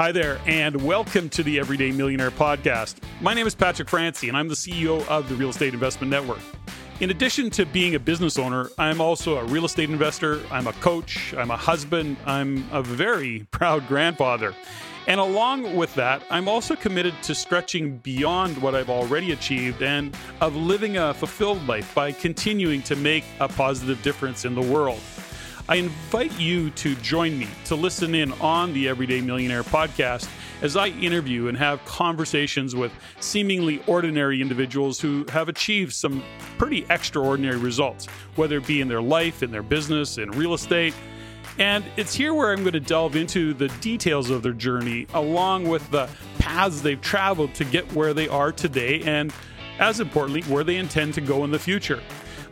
Hi there, and welcome to the Everyday Millionaire Podcast. My name is Patrick Francey, and I'm the CEO of the Real Estate Investment Network. In addition to being a business owner, I'm also a real estate investor, I'm a coach, I'm a husband, I'm a very proud grandfather. And along with that, I'm also committed to stretching beyond what I've already achieved and of living a fulfilled life by continuing to make a positive difference in the world. I invite you to join me to listen in on the Everyday Millionaire podcast as I interview and have conversations with seemingly ordinary individuals who have achieved some pretty extraordinary results, whether it be in their life, in their business, in real estate. And it's here where I'm going to delve into the details of their journey, along with the paths they've traveled to get where they are today, and as importantly, where they intend to go in the future.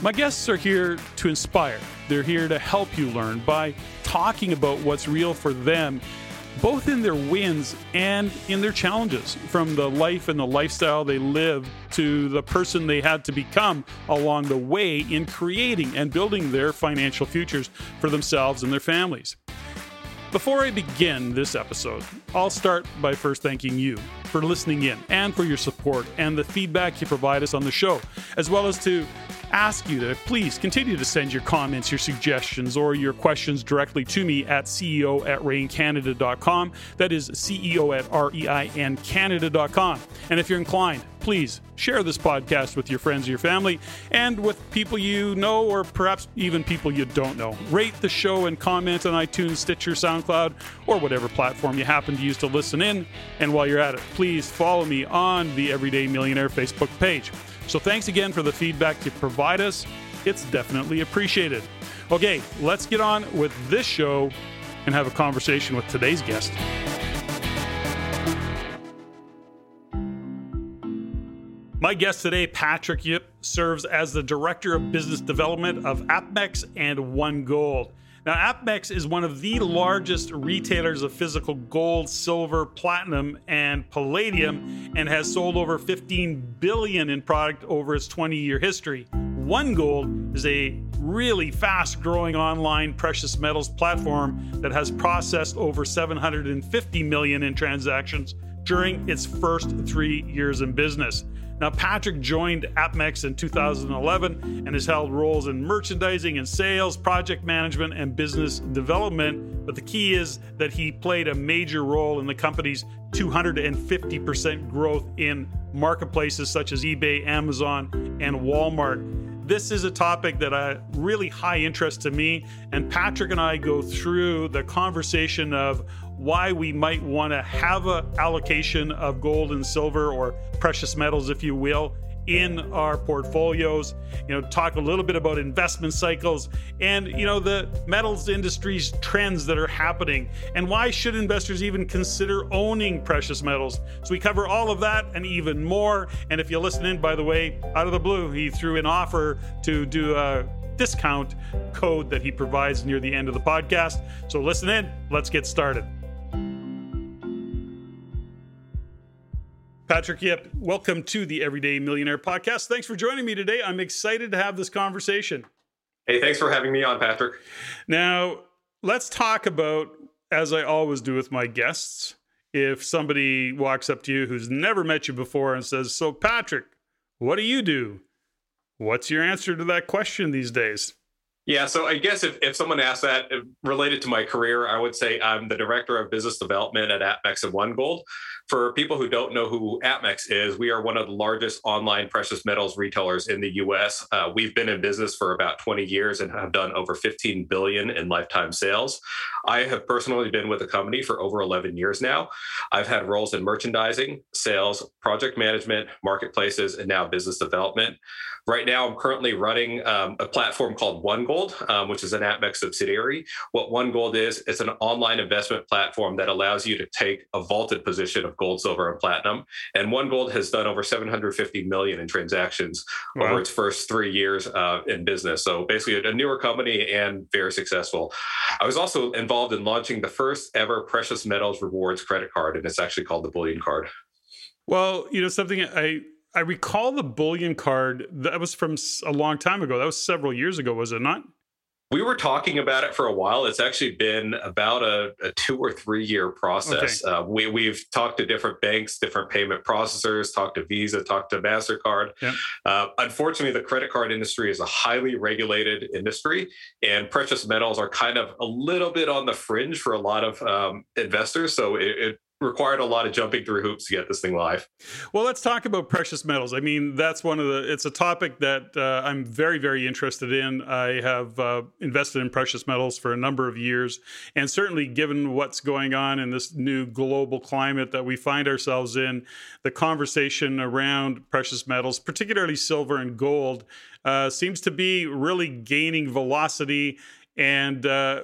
My guests are here to inspire. They're here to help you learn by talking about what's real for them, both in their wins and in their challenges, from the life and the lifestyle they live to the person they had to become along the way in creating and building their financial futures for themselves and their families. Before I begin this episode, I'll start by first thanking you for listening in and for your support and the feedback you provide us on the show, as well as to ask you to please continue to send your comments, your suggestions, or your questions directly to me at CEO at ReinCanada.com. That is CEO at R-E-I-N Canada.com. And if you're inclined, please share this podcast with your friends your family and with people you know or perhaps even people you don't know. Rate the show and comment on iTunes, Stitcher, SoundCloud, or whatever platform you happen to use to listen in. And while you're at it, please follow me on the Everyday Millionaire Facebook page. So thanks again for the feedback you provide us. It's definitely appreciated. Okay, let's get on with this show and have a conversation with today's guest. My guest today, Patrick Yip, serves as the Director of Business Development of APMEX and One Gold. Now, APMEX is one of the largest retailers of physical gold, silver, platinum, and palladium, and has sold over 15 billion in product over its 20-year history. One Gold is a really fast-growing online precious metals platform that has processed over 750 million in transactions during its first three years in business. Now, Patrick joined APMEX in 2011 and has held roles in merchandising and sales, project management, and business development. But the key is that he played a major role in the company's 250% growth in marketplaces such as eBay, Amazon, and Walmart this is a topic that I really high interest to me and Patrick and I go through the conversation of why we might want to have a allocation of gold and silver or precious metals, if you will, in our portfolios. You know talk a little bit about investment cycles and you know the metals industry's trends that are happening. And why should investors even consider owning precious metals? So we cover all of that and even more. And if you listen in by the way out of the blue he threw an offer to do a discount code that he provides near the end of the podcast. So listen in. Let's get started Patrick Yip, welcome to the Everyday Millionaire podcast. Thanks for joining me today. I'm excited to have this conversation. Hey, thanks for having me on, Patrick. Now, let's talk about, as I always do with my guests, if somebody walks up to you who's never met you before and says, So, Patrick, what do you do? What's your answer to that question these days? Yeah, so I guess if, if someone asked that uh, related to my career, I would say I'm the director of business development at APMEX and One Gold. For people who don't know who APMEX is, we are one of the largest online precious metals retailers in the U.S. Uh, we've been in business for about 20 years and have done over 15 billion in lifetime sales. I have personally been with the company for over 11 years now. I've had roles in merchandising, sales, project management, marketplaces, and now business development. Right now, I'm currently running um, a platform called One Gold, um, which is an APMEX subsidiary. What One Gold is, it's an online investment platform that allows you to take a vaulted position of gold, silver, and platinum. And One Gold has done over 750 million in transactions wow. over its first three years uh, in business. So basically, a newer company and very successful. I was also involved in launching the first ever precious metals rewards credit card, and it's actually called the Bullion Card. Well, you know something I I recall the bullion card that was from a long time ago. That was several years ago, was it not? We were talking about it for a while. It's actually been about a, a two or three year process. Okay. Uh, we, we've talked to different banks, different payment processors, talked to Visa, talked to MasterCard. Uh, unfortunately, the credit card industry is a highly regulated industry, and precious metals are kind of a little bit on the fringe for a lot of um, investors. So it, it required a lot of jumping through hoops to get this thing live. Well, let's talk about precious metals. I mean, that's one of the. It's a topic that uh, I'm very, very interested in. I have uh, invested in precious metals for a number of years, and certainly, given what's going on in this new global climate that we find ourselves in, the conversation around precious metals, particularly silver and gold, uh, seems to be really gaining velocity. And uh,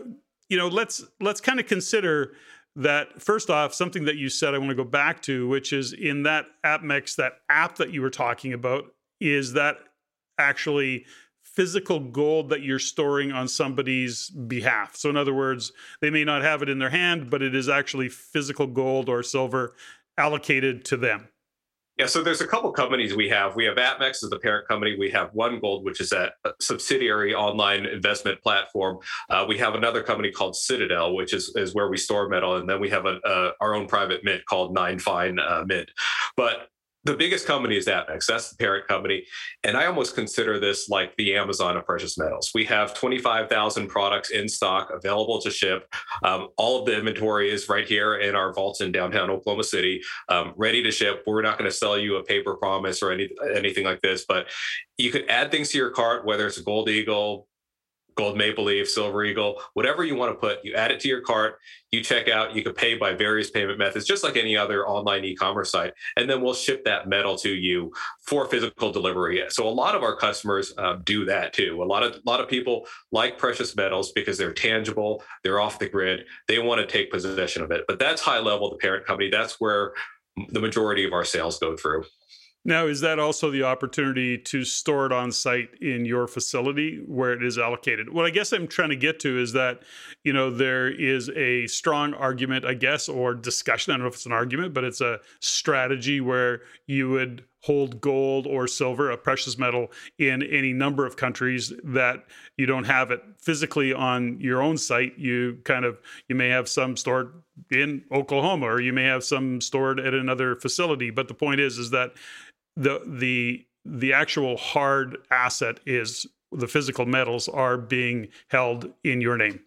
you know, let's let's kind of consider that first off, something that you said I want to go back to, which is in that APMEX, that app that you were talking about, is that actually physical gold that you're storing on somebody's behalf. So, in other words, they may not have it in their hand, but it is actually physical gold or silver allocated to them. Yeah, so there's a couple companies we have. We have APMEX as the parent company. We have One Gold, which is a subsidiary online investment platform. Uh, we have another company called Citadel, which is, is where we store metal, and then we have a, a, our own private mint called Nine Fine uh, Mint. But the biggest company is APMEX. That's the parent company. And I almost consider this like the Amazon of precious metals. We have 25,000 products in stock available to ship. Um, all of the inventory is right here in our vaults in downtown Oklahoma City, um, ready to ship. We're not going to sell you a paper promise or any, anything like this, but you could add things to your cart, whether it's a Gold Eagle, gold maple leaf, silver eagle, whatever you want to put, you add it to your cart, you check out, you can pay by various payment methods, just like any other online e-commerce site. And then we'll ship that metal to you for physical delivery. So a lot of our customers uh, do that too. A lot of a lot of people like precious metals because they're tangible, they're off the grid, they want to take possession of it. But that's high level, the parent company. That's where the majority of our sales go through. Now, is that also the opportunity to store it on site in your facility where it is allocated? What I guess I'm trying to get to is that, you know, there is a strong argument, I guess, or discussion. I don't know if it's an argument, but it's a strategy where you would hold gold or silver, a precious metal, in any number of countries that you don't have it physically on your own site. You kind of, you may have some stored in Oklahoma or you may have some stored at another facility. But the point is, is that the the the actual hard asset is the physical metals are being held in your name.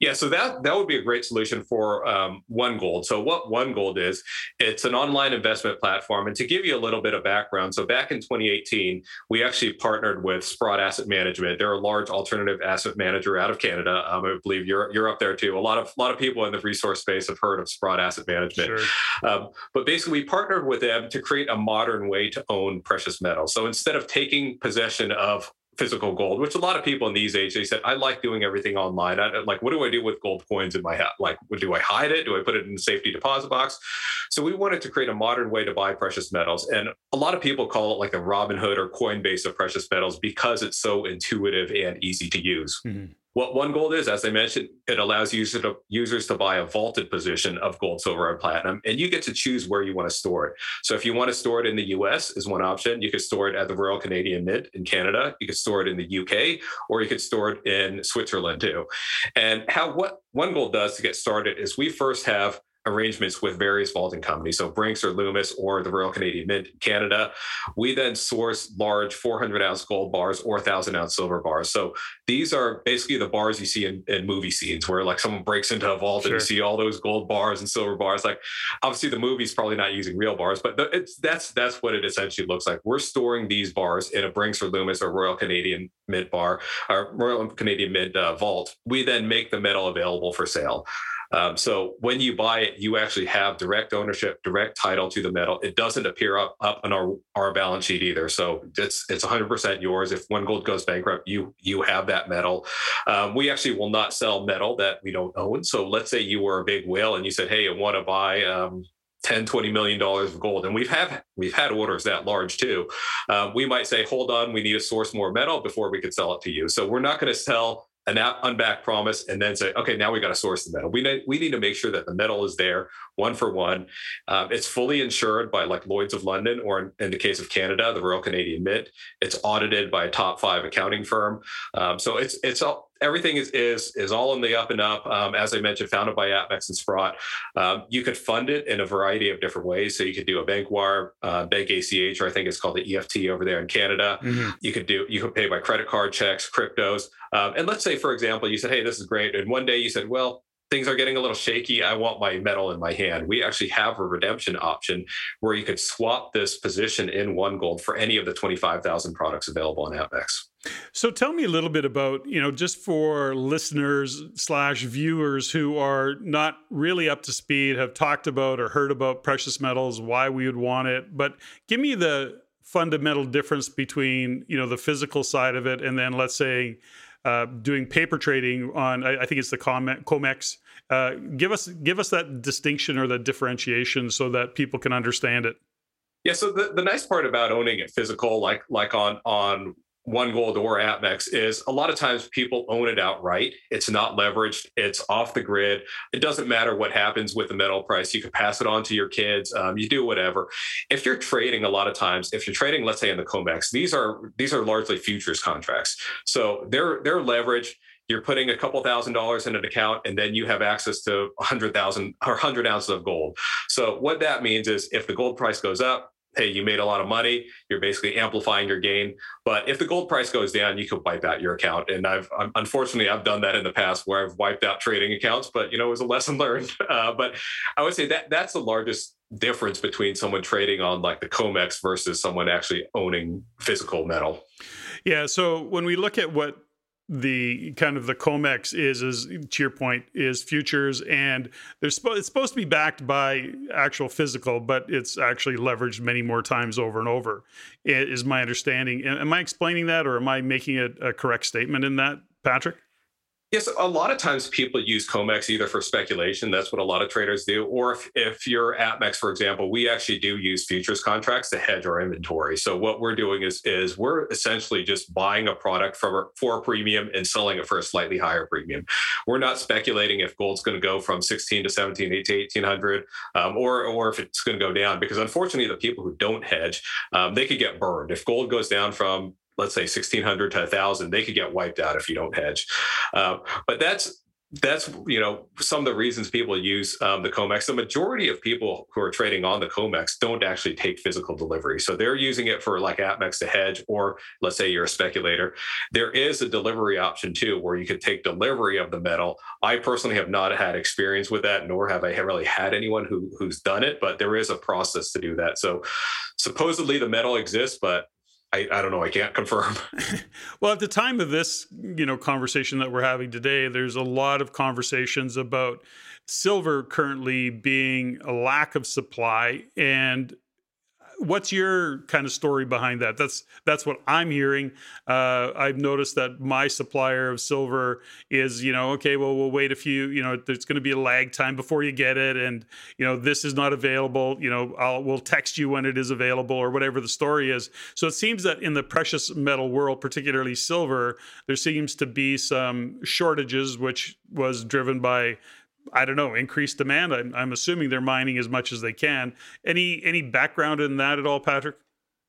Yeah, so that that would be a great solution for um, One Gold. So what One Gold is, it's an online investment platform. And to give you a little bit of background, so back in 2018, we actually partnered with Sprott Asset Management. They're a large alternative asset manager out of Canada. Um, I believe you're you're up there too. A lot of a lot of people in the resource space have heard of Sprott Asset Management. Sure. Um, but basically, we partnered with them to create a modern way to own precious metals. So instead of taking possession of physical gold, which a lot of people in these age they said, I like doing everything online. I, like, what do I do with gold coins in my hat? Like, do I hide it? Do I put it in the safety deposit box? So we wanted to create a modern way to buy precious metals, and a lot of people call it like the Robinhood or Coinbase of precious metals because it's so intuitive and easy to use. Mm-hmm. What One Gold is, as I mentioned, it allows users to, users to buy a vaulted position of gold, silver, and platinum, and you get to choose where you want to store it. So if you want to store it in the US is one option. You could store it at the Royal Canadian Mint in Canada. You could store it in the UK, or you could store it in Switzerland too. And how what One Gold does to get started is we first have arrangements with various vaulting companies, so Brinks or Loomis or the Royal Canadian Mint in Canada. We then source large 400 ounce gold bars or 1,000 ounce silver bars. So these are basically the bars you see in, in movie scenes where like someone breaks into a vault sure. and you see all those gold bars and silver bars. Like obviously the movie's probably not using real bars, but it's that's that's what it essentially looks like. We're storing these bars in a Brinks or Loomis or Royal Canadian Mint bar, or Royal Canadian Mint uh, vault. We then make the metal available for sale. Um, so when you buy it, you actually have direct ownership, direct title to the metal. It doesn't appear up up on our our balance sheet either. So it's it's 100% yours. If One Gold goes bankrupt, you you have that metal. Um, we actually will not sell metal that we don't own. So let's say you were a big whale and you said, "Hey, I want to buy." Um, 10 20 million dollars of gold and we've have we've had orders that large too um, we might say hold on we need to source more metal before we could sell it to you so we're not going to sell an unbacked promise and then say, okay, now we got to source the metal. We need, we need to make sure that the metal is there one for one. Um, it's fully insured by like Lloyd's of London, or in, in, the case of Canada, the Royal Canadian Mint. It's audited by a top five accounting firm. Um, so it's it's all everything is is is all in the up and up. Um, as I mentioned, founded by APMEX and Sprott. Um, you could fund it in a variety of different ways. So you could do a bank wire, uh, bank ACH, or I think it's called the EFT over there in Canada. Mm-hmm. You could do you could pay by credit card, checks, cryptos. Um, and let's say, for example, you said, "Hey, this is great," and one day you said, "Well." things are getting a little shaky. I want my metal in my hand. We actually have a redemption option where you could swap this position in one gold for any of the 25,000 products available on APMEX. So tell me a little bit about, you know, just for listeners slash viewers who are not really up to speed, have talked about or heard about precious metals, why we would want it, but give me the fundamental difference between, you know, the physical side of it and then let's say uh, doing paper trading on, I, I think it's the COMEX uh, give us give us that distinction or that differentiation so that people can understand it. Yeah. So the, the nice part about owning it physical, like like on on one gold or APMEX is a lot of times people own it outright. It's not leveraged. It's off the grid. It doesn't matter what happens with the metal price. You can pass it on to your kids. Um, you do whatever. If you're trading, a lot of times, if you're trading, let's say in the COMEX, these are these are largely futures contracts. So they're they're leveraged you're putting a couple thousand dollars in an account and then you have access to 100,000 or 100 ounces of gold. So what that means is if the gold price goes up, hey, you made a lot of money, you're basically amplifying your gain. But if the gold price goes down, you could wipe out your account. And I've unfortunately I've done that in the past where I've wiped out trading accounts, but you know it was a lesson learned. Uh, but I would say that that's the largest difference between someone trading on like the COMEX versus someone actually owning physical metal. Yeah. So when we look at what the kind of the comex is is to your point is futures and there's it's supposed to be backed by actual physical but it's actually leveraged many more times over and over is my understanding. Am i explaining that or am i making a, a correct statement in that patrick Yes, a lot of times people use COMEX either for speculation. That's what a lot of traders do. Or if, if you're APMEX, for example, we actually do use futures contracts to hedge our inventory. So what we're doing is, is we're essentially just buying a product for, for a premium and selling it for a slightly higher premium. We're not speculating if gold's going to go from 16 to 17, 18 to 1800, um, or, or if it's going to go down. Because unfortunately, the people who don't hedge, um, they could get burned. If gold goes down from let's say 1600 to 1000 they could get wiped out if you don't hedge. Uh, but that's that's you know some of the reasons people use um, the comex. The majority of people who are trading on the comex don't actually take physical delivery. So they're using it for like apmex to hedge or let's say you're a speculator there is a delivery option too where you could take delivery of the metal. I personally have not had experience with that nor have i really had anyone who who's done it but there is a process to do that. So supposedly the metal exists but I, I don't know. I can't confirm. well, at the time of this, you know, conversation that we're having today, there's a lot of conversations about silver currently being a lack of supply and what's your kind of story behind that? That's that's what I'm hearing. Uh, I've noticed that my supplier of silver is, you know, okay, well, we'll wait a few. You know, there's going to be a lag time before you get it, and you know, this is not available. You know, I'll we'll text you when it is available or whatever the story is. So it seems that in the precious metal world, particularly silver, there seems to be some shortages, which was driven by I don't know, increased demand. I'm, I'm assuming they're mining as much as they can. Any any background in that at all, Patrick?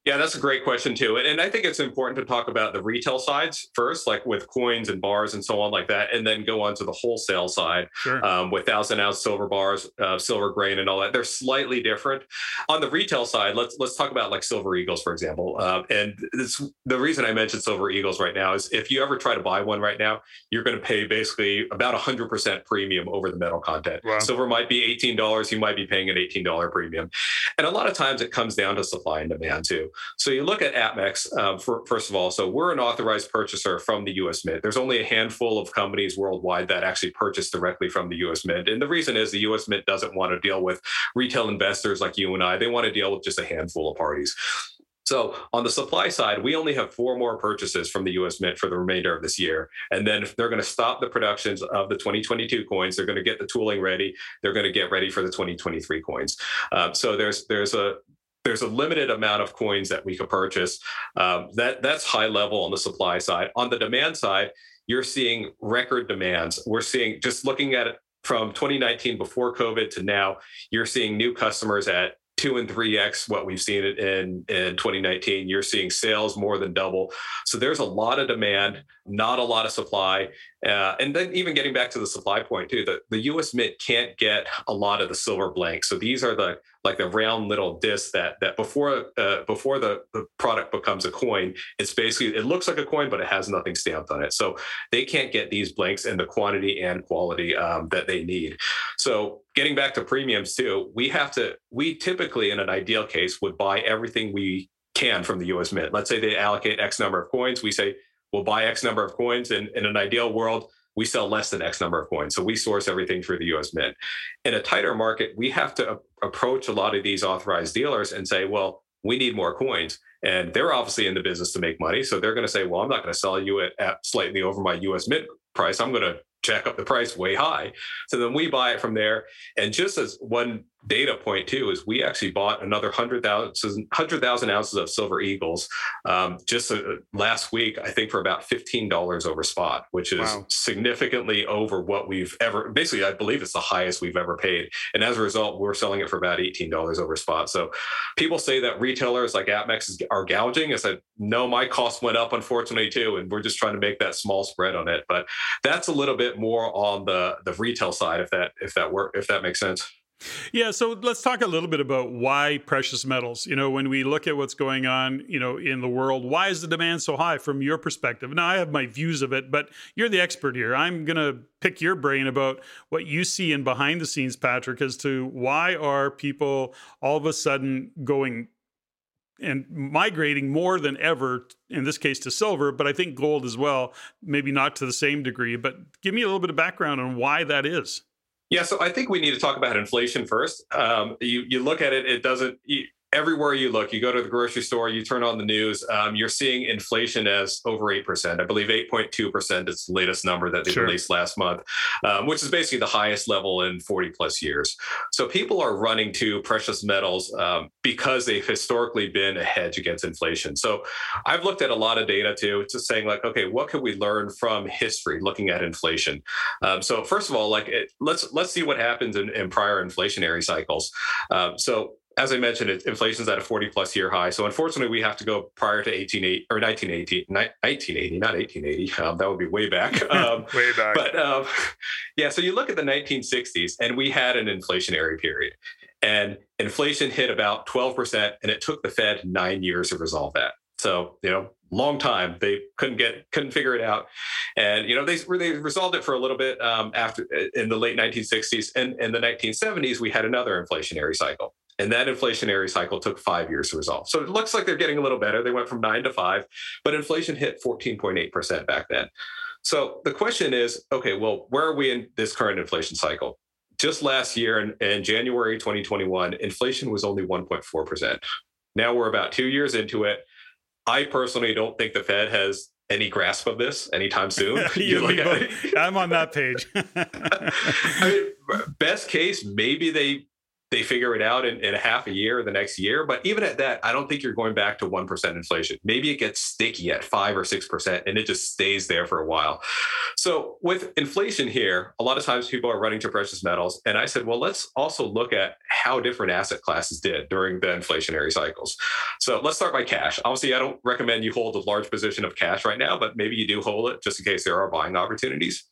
Yeah, that's a great question too. And, I think it's important to talk about the retail sides first, like with coins and bars and so on like that, and then go on to the wholesale side sure. um, with thousand ounce silver bars, uh, silver grain, and all that. They're slightly different. On the retail side, let's let's talk about like silver eagles, for example. Uh, and it's, the reason I mentioned silver eagles right now is if you ever try to buy one right now, you're going to pay basically about a hundred percent premium over the metal content. Wow. Silver might be eighteen dollars, you might be paying an eighteen dollar premium, and a lot of times it comes down to supply and demand too. So you look at APMEX, um, for, first of all, so we're an authorized purchaser from the US Mint. There's only a handful of companies worldwide that actually purchase directly from the US Mint. And the reason is the US Mint doesn't want to deal with retail investors like you and I. They want to deal with just a handful of parties. So on the supply side, we only have four more purchases from the U.S. Mint for the remainder of this year, and then they're going to stop the productions of the 2022 coins. They're going to get the tooling ready. They're going to get ready for the 2023 coins. Um, so there's there's a there's a limited amount of coins that we could purchase. Um, that that's high level on the supply side. On the demand side, you're seeing record demands. We're seeing just looking at it from 2019 before COVID to now, you're seeing new customers at two and three x what we've seen in in 2019. You're seeing sales more than double. So there's a lot of demand, not a lot of supply, uh, and then even getting back to the supply point too, the, the U.S. Mint can't get a lot of the silver blanks. So these are the like the round little discs that that before uh, before the, the product becomes a coin, it's basically it looks like a coin, but it has nothing stamped on it. So they can't get these blanks in the quantity and quality um, that they need. So getting back to premiums too, we have to we typically in an ideal case would buy everything we can from the U.S. Mint. Let's say they allocate X number of coins, we say we'll buy X number of coins. And in an ideal world, we sell less than X number of coins. So we source everything through the US Mint. In a tighter market, we have to approach a lot of these authorized dealers and say, well, we need more coins. And they're obviously in the business to make money. So they're going to say, well, I'm not going to sell you it at slightly over my US Mint price. I'm going to jack up the price way high. So then we buy it from there. And just as one data point too is we actually bought another 100,000 100, ounces of silver eagles um, just uh, last week, I think for about $15 over spot, which is wow. significantly over what we've ever, basically, I believe it's the highest we've ever paid. And as a result, we're selling it for about $18 over spot. So people say that retailers like APMEX are gouging. I said, no, my cost went up, unfortunately, too. And we're just trying to make that small spread on it. But that's a little bit more on the, the retail side, if that, if that work, if that makes sense. Yeah, so let's talk a little bit about why precious metals. You know, when we look at what's going on, you know, in the world, why is the demand so high from your perspective? Now, I have my views of it, but you're the expert here. I'm going to pick your brain about what you see in behind the scenes, Patrick, as to why are people all of a sudden going and migrating more than ever in this case to silver but i think gold as well maybe not to the same degree but give me a little bit of background on why that is yeah, so I think we need to talk about inflation first. Um, you you look at it; it doesn't. You, everywhere you look, you go to the grocery store, you turn on the news, um, you're seeing inflation as over 8%. I believe 8.2% is the latest number that they sure. released last month, um, which is basically the highest level in 40 plus years. So people are running to precious metals um, because they've historically been a hedge against inflation. So I've looked at a lot of data too, just saying like, okay, what can we learn from history looking at inflation? Um, so first of all, like it, let's let's see what happens in, in prior inflationary cycles. Um, so as I mentioned, it, inflation's at a 40 plus year high. So unfortunately, we have to go prior to 1880 or 1980, 1980, not 1880. Um, that would be way back. Um, way back. But um, yeah, so you look at the 1960s, and we had an inflationary period, and inflation hit about 12 percent, and it took the Fed nine years to resolve that. So you know, long time they couldn't get couldn't figure it out, and you know they they resolved it for a little bit um, after in the late 1960s, and in the 1970s we had another inflationary cycle. And that inflationary cycle took five years to resolve. So it looks like they're getting a little better. They went from nine to five, but inflation hit 14.8% back then. So the question is okay, well, where are we in this current inflation cycle? Just last year in, in January 2021, inflation was only 1.4%. Now we're about two years into it. I personally don't think the Fed has any grasp of this anytime soon. I'm on that page. I mean, best case, maybe they they figure it out in, in a half a year or the next year. But even at that, I don't think you're going back to 1% inflation. Maybe it gets sticky at 5 or 6% and it just stays there for a while. So with inflation here, a lot of times people are running to precious metals. And I said, well, let's also look at how different asset classes did during the inflationary cycles. So let's start by cash. Obviously, I don't recommend you hold a large position of cash right now, but maybe you do hold it just in case there are buying opportunities.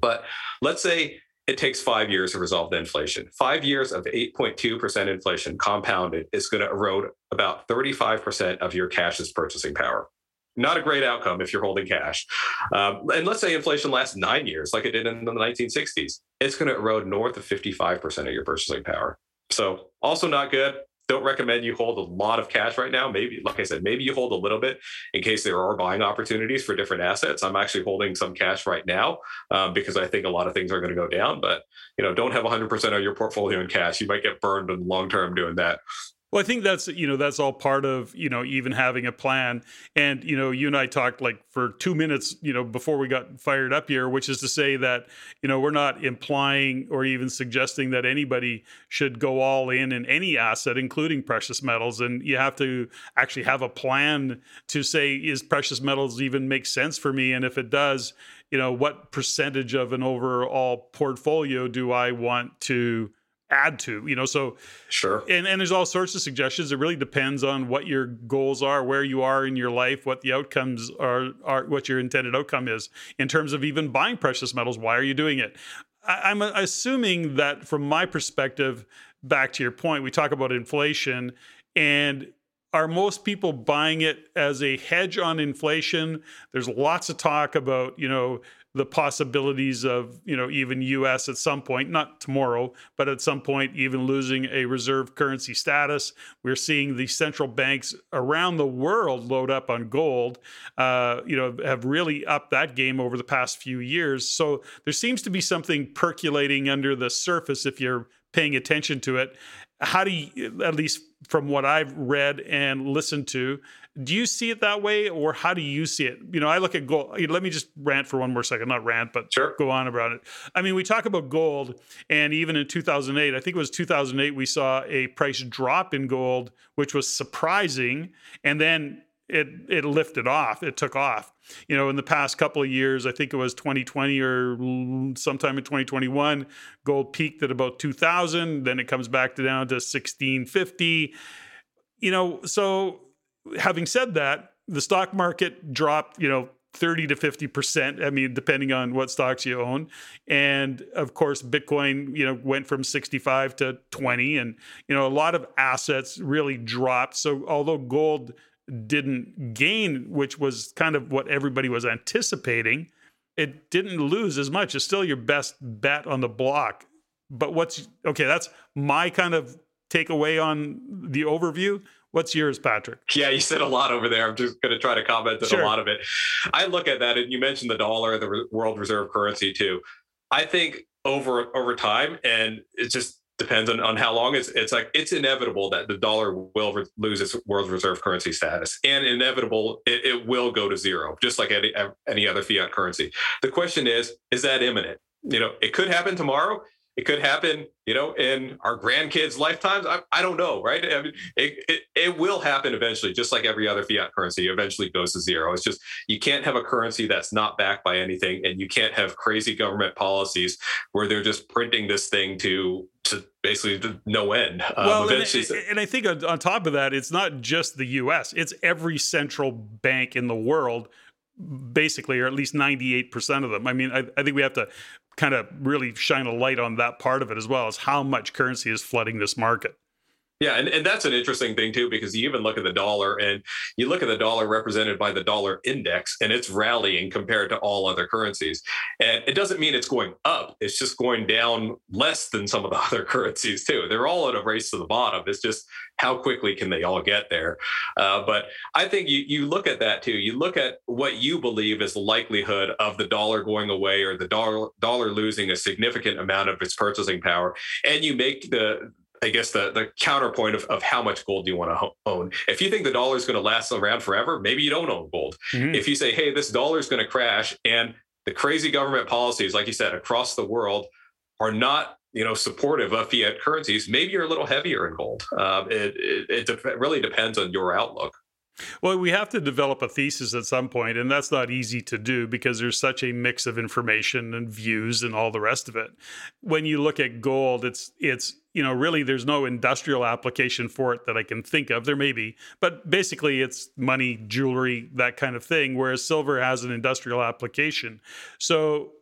But let's say it takes five years to resolve the inflation. Five years of 8.2% inflation compounded is going to erode about 35% of your cash's purchasing power. Not a great outcome if you're holding cash. Um, and let's say inflation lasts nine years, like it did in the 1960s. It's going to erode north of 55% of your purchasing power. So, also not good don't recommend you hold a lot of cash right now. Maybe, like I said, maybe you hold a little bit in case there are buying opportunities for different assets. I'm actually holding some cash right now um, because I think a lot of things are going to go down. But you know, don't have 100% of your portfolio in cash. You might get burned in the long term doing that. Well, I think that's you know that's all part of you know even having a plan. And you know you and I talked like for two minutes you know before we got fired up here, which is to say that you know we're not implying or even suggesting that anybody should go all in in any asset, including precious metals. And you have to actually have a plan to say is precious metals even make sense for me, and if it does, you know what percentage of an overall portfolio do I want to add to you know so sure. And, and there's all sorts of suggestions. It really depends on what your goals are where you are in your life what the outcomes are are what your intended outcome is. In terms of even buying precious metals why are you doing it? I, i'm assuming that from my perspective back to your point we talk about inflation and are most people buying it as a hedge on inflation? There's lots of talk about you know the possibilities of you know even US at some point not tomorrow but at some point even losing a reserve currency status. We're seeing the central banks around the world load up on gold uh, you know have really upped that game over the past few years. So there seems to be something percolating under the surface if you're paying attention to it. How do you at least from what I've read and listened to do you see it that way, or how do you see it? You know, I look at gold. Let me just rant for one more second, not rant, but sure. go on about it. I mean, we talk about gold, and even in 2008, I think it was 2008, we saw a price drop in gold, which was surprising, and then it it lifted off. It took off. You know, in the past couple of years, I think it was 2020 or sometime in 2021, gold peaked at about 2,000. Then it comes back to down to 1650. You know, so having said that, the stock market dropped, you know, 30 to 50%. I mean, depending on what stocks you own. And of course, Bitcoin, you know, went from 65 to 20. And, you know, a lot of assets really dropped. So although gold didn't gain, which was kind of what everybody was anticipating, it didn't lose as much. It's still your best bet on the block. But what's okay, that's my kind of takeaway on the overview. What's yours, Patrick? Yeah, you said a lot over there. I'm just going to try to comment on sure. a lot of it. I look at that, and you mentioned the dollar, the world reserve currency too. I think over over time, and it just depends on, on how long it's it's like it's inevitable that the dollar will re- lose its world reserve currency status and inevitable it, it will go to zero just like any any other fiat currency the question is is that imminent you know it could happen tomorrow it could happen, you know, in our grandkids' lifetimes. I, I don't know, right? I mean, it, it, it will happen eventually, just like every other fiat currency eventually goes to zero. It's just you can't have a currency that's not backed by anything, and you can't have crazy government policies where they're just printing this thing to to basically no end. Um, well, and, and, I think on top of that, it's not just the U.S. It's every central bank in the world basically, or at least 98% of them. I mean, I, I, think we have to kind of really shine a light on that part of it as well as how much currency is flooding this market. Yeah, and, and that's an interesting thing too, because you even look at the dollar and you look at the dollar represented by the dollar index, and it's rallying compared to all other currencies. And it doesn't mean it's going up, it's just going down less than some of the other currencies too. They're all in a race to the bottom. It's just how quickly can they all get there? Uh, but I think you, you look at that too. You look at what you believe is the likelihood of the dollar going away or the dollar, dollar losing a significant amount of its purchasing power, and you make the I guess the the counterpoint of, of how much gold do you want to own. If you think the dollar is going to last around forever, maybe you don't own gold. Mm-hmm. If you say, hey, this dollar is going to crash, and the crazy government policies, like you said, across the world, are not you know supportive of fiat currencies, maybe you're a little heavier in gold. Um, it it, it de- really depends on your outlook. Well, we have to develop a thesis at some point, and that's not easy to do because there's such a mix of information and views and all the rest of it. When you look at gold, it's it's you know really there's no industrial application for it that I can think of. There may be, but basically it's money, jewelry, that kind of thing. Whereas silver has an industrial application. So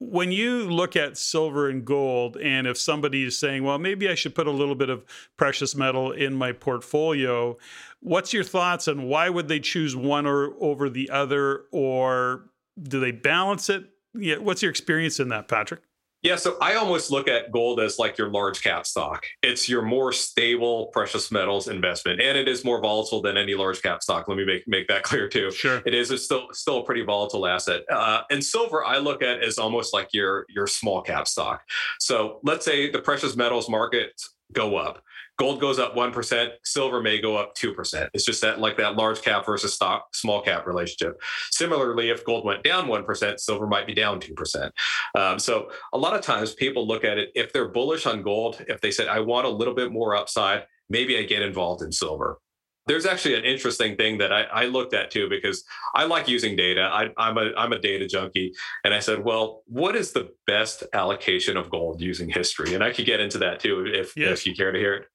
when you look at silver and gold, and if somebody is saying, well, maybe I should put a little bit of precious metal in my portfolio, what's your thoughts on why would they choose one or over the other, or do they balance it? Yeah, what's your experience in that, Patrick? Yeah, so I almost look at gold as like your large cap stock. It's your more stable precious metals investment, and it is more volatile than any large cap stock. Let me make make that clear too. Sure, it is still still a pretty volatile asset. Uh, and silver, I look at as almost like your your small cap stock. So let's say the precious metals markets go up gold goes up 1%, silver may go up 2%. It's just that like that large cap versus stock, small cap relationship. Similarly, if gold went down 1%, silver might be down 2%. Um, so a lot of times people look at it, if they're bullish on gold, if they said, I want a little bit more upside, maybe I get involved in silver. There's actually an interesting thing that I, I, looked at too because I like using data. I, I'm a I'm a data junkie, and I said, well, what is the best allocation of gold using history? And I could get into that too if yes. if you care to hear it.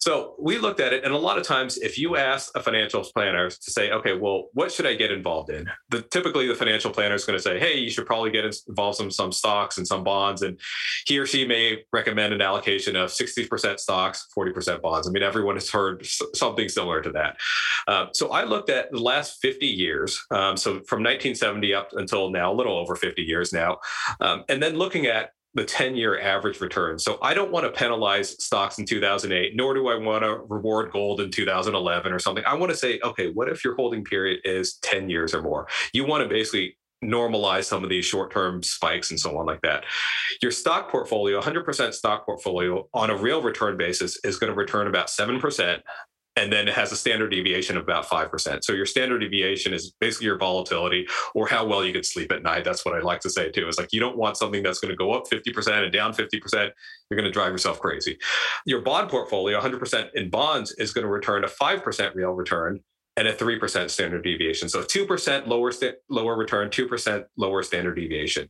So we looked at it, and a lot of times, if you ask a financial planner to say, okay, well, what should I get involved in? The, typically, the financial planner is going to say, hey, you should probably get involved in some stocks and some bonds, and he or she may recommend an allocation of 60% stocks, 40% bonds. I mean, everyone has heard something similar to that. Uh, so I looked at the last 50 years, um, so from 1970 up until now, a little over 50 years now, um, and then looking at the 10 year average return. So I don't want to penalize stocks in 2008, nor do I want to reward gold in 2011 or something. I want to say, okay, what if your holding period is 10 years or more? You want to basically normalize some of these short term spikes and so on like that. Your stock portfolio, 100% stock portfolio on a real return basis is going to return about 7% and then it has a standard deviation of about 5%. So your standard deviation is basically your volatility or how well you can sleep at night. That's what I like to say too. Is like you don't want something that's going to go up 50% and down 50%. You're going to drive yourself crazy. Your bond portfolio, 100% in bonds, is going to return a 5% real return and a 3% standard deviation. So 2% lower lower return, 2% lower standard deviation.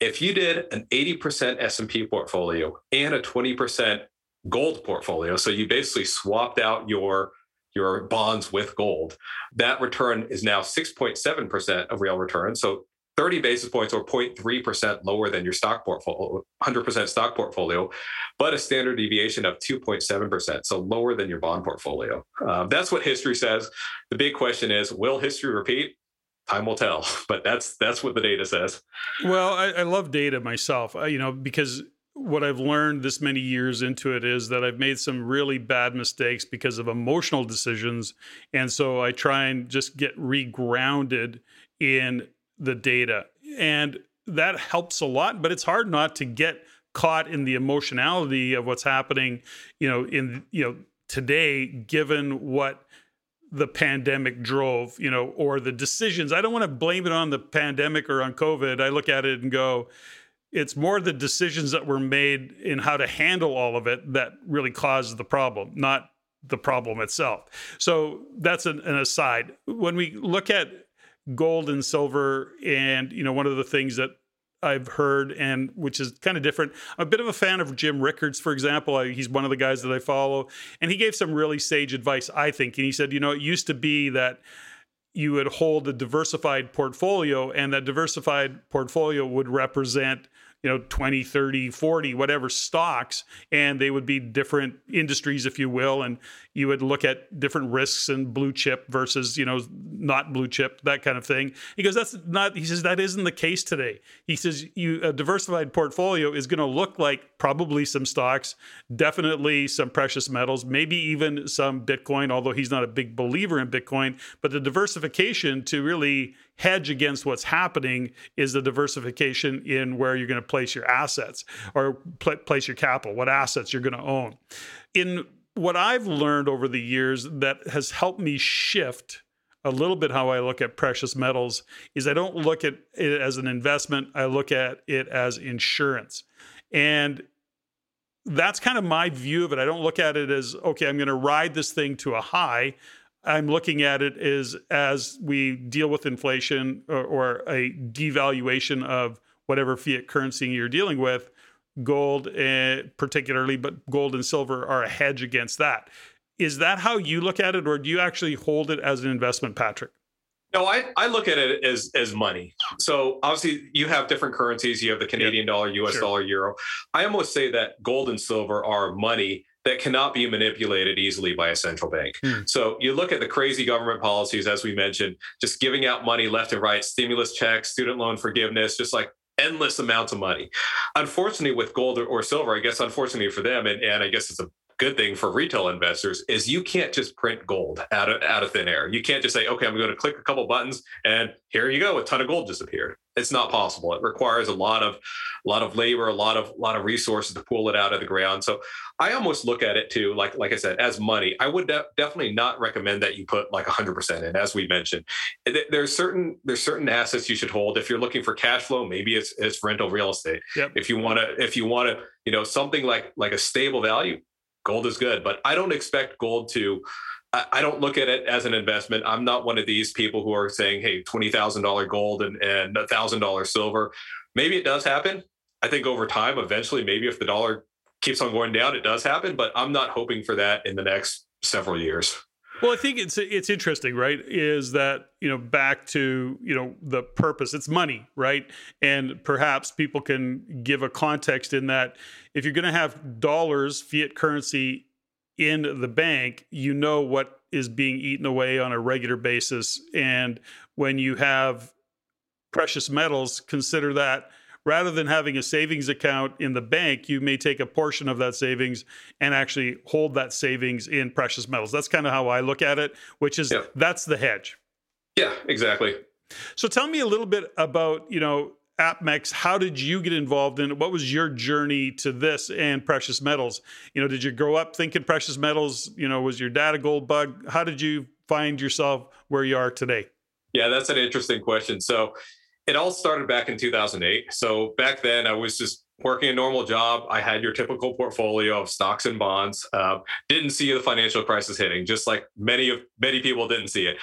If you did an 80% S&P portfolio and a 20% gold portfolio. So you basically swapped out your your bonds with gold. That return is now 6.7% of real return. So 30 basis points or 0.3% lower than your stock portfolio, 100% stock portfolio, but a standard deviation of 2.7%, so lower than your bond portfolio. Um, that's what history says. The big question is, will history repeat? Time will tell, but that's that's what the data says. Well, I, I love data myself, uh, you know, because what I've learned this many years into it is that I've made some really bad mistakes because of emotional decisions. And so I try and just get regrounded in the data. And that helps a lot, but it's hard not to get caught in the emotionality of what's happening, you know, in, you know, today, given what the pandemic drove, you know, or the decisions. I don't want to blame it on the pandemic or on COVID. I look at it and go, it's more the decisions that were made in how to handle all of it that really caused the problem, not the problem itself. So that's an, an, aside. When we look at gold and silver, and you know, one of the things that I've heard, and which is kind of different. I'm a bit of a fan of Jim Rickards, for example. I, he's one of the guys that I follow, and he gave some really sage advice, I think. And he said, you know, it used to be that you would hold a diversified portfolio, and that diversified portfolio would represent you know 20 30 40 whatever stocks and they would be different industries if you will and you would look at different risks and blue chip versus you know not blue chip that kind of thing. He goes that's not he says that isn't the case today. He says you a diversified portfolio is going to look like probably some stocks definitely some precious metals maybe even some bitcoin although he's not a big believer in bitcoin but the diversification to really hedge against what's happening is the diversification in where you're going to place your assets or pl- place your capital, what assets you're going to own. In what I've learned over the years that has helped me shift a little bit how I look at precious metals is I don't look at it as an investment, I look at it as insurance. And that's kind of my view of it. I don't look at it as, okay, I'm going to ride this thing to a high. I'm looking at it as as we deal with inflation or, or a devaluation of whatever fiat currency you're dealing with, gold uh, particularly, but gold and silver are a hedge against that. Is that how you look at it, or do you actually hold it as an investment, Patrick? No, I, I look at it as as money. So obviously you have different currencies. You have the Canadian dollar, US sure. dollar, euro. I almost say that gold and silver are money that cannot be manipulated easily by a central bank. Hmm. So you look at the crazy government policies, as we mentioned, just giving out money left and right, stimulus checks, student loan forgiveness, just like endless amounts of money. Unfortunately, with gold or, or silver, I guess unfortunately for them, and, and I guess it's a good thing for retail investors is you can't just print gold out of out of thin air. You can't just say, okay, I'm going to click a couple buttons and here you go, a ton of gold just appeared. It's not possible. It requires a lot of a lot of labor, a lot of a lot of resources to pull it out of the ground. So I almost look at it too, like like I said, as money. I would de- definitely not recommend that you put like 100% in, as we mentioned. There's certain there's certain assets you should hold. If you're looking for cash flow, maybe it's it's rental real estate. Yep. If you want to if you want to you know something like like a stable value, gold is good, but I don't expect gold to I don't look at it as an investment. I'm not one of these people who are saying, hey, $20,000 gold and, and $1,000 silver. Maybe it does happen. I think over time, eventually, maybe if the dollar keeps on going down, it does happen, but I'm not hoping for that in the next several years. Well, I think it's it's interesting, right? Is that you know back to you know the purpose? It's money, right? And perhaps people can give a context in that if you're going to have dollars, fiat currency in the bank, you know what is being eaten away on a regular basis, and when you have precious metals, consider that rather than having a savings account in the bank, you may take a portion of that savings and actually hold that savings in precious metals. That's kind of how I look at it, which is yeah. that's the hedge. Yeah, exactly. So tell me a little bit about, you know, APMEX, how did you get involved in it? What was your journey to this and precious metals? You know, did you grow up thinking precious metals? You know, was your dad a gold bug? How did you find yourself where you are today? Yeah, that's an interesting question. So, it all started back in 2008. So back then, I was just working a normal job. I had your typical portfolio of stocks and bonds. Uh, didn't see the financial crisis hitting, just like many of many people didn't see it.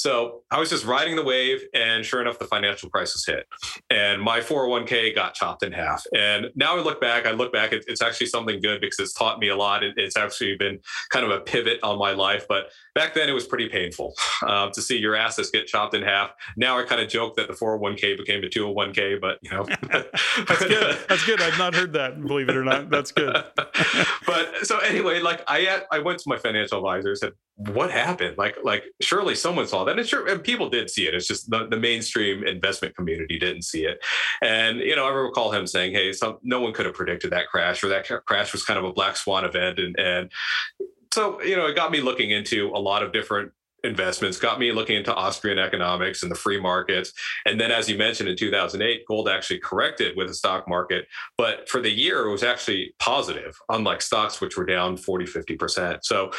So I was just riding the wave, and sure enough, the financial crisis hit, and my 401k got chopped in half. And now I look back, I look back, it, it's actually something good because it's taught me a lot. It, it's actually been kind of a pivot on my life, but back then it was pretty painful uh, to see your assets get chopped in half. Now I kind of joke that the 401k became the 201k, but you know, that's good. That's good. I've not heard that. Believe it or not, that's good. but so anyway, like I I went to my financial advisor, and said, "What happened? Like like surely someone saw that." And it's sure and people did see it. It's just the, the mainstream investment community didn't see it. And you know, I recall him saying, "Hey, some, no one could have predicted that crash, or that crash was kind of a black swan event." And and so you know, it got me looking into a lot of different investments got me looking into Austrian economics and the free markets. And then, as you mentioned, in 2008, gold actually corrected with the stock market. But for the year, it was actually positive, unlike stocks, which were down 40, 50%. So,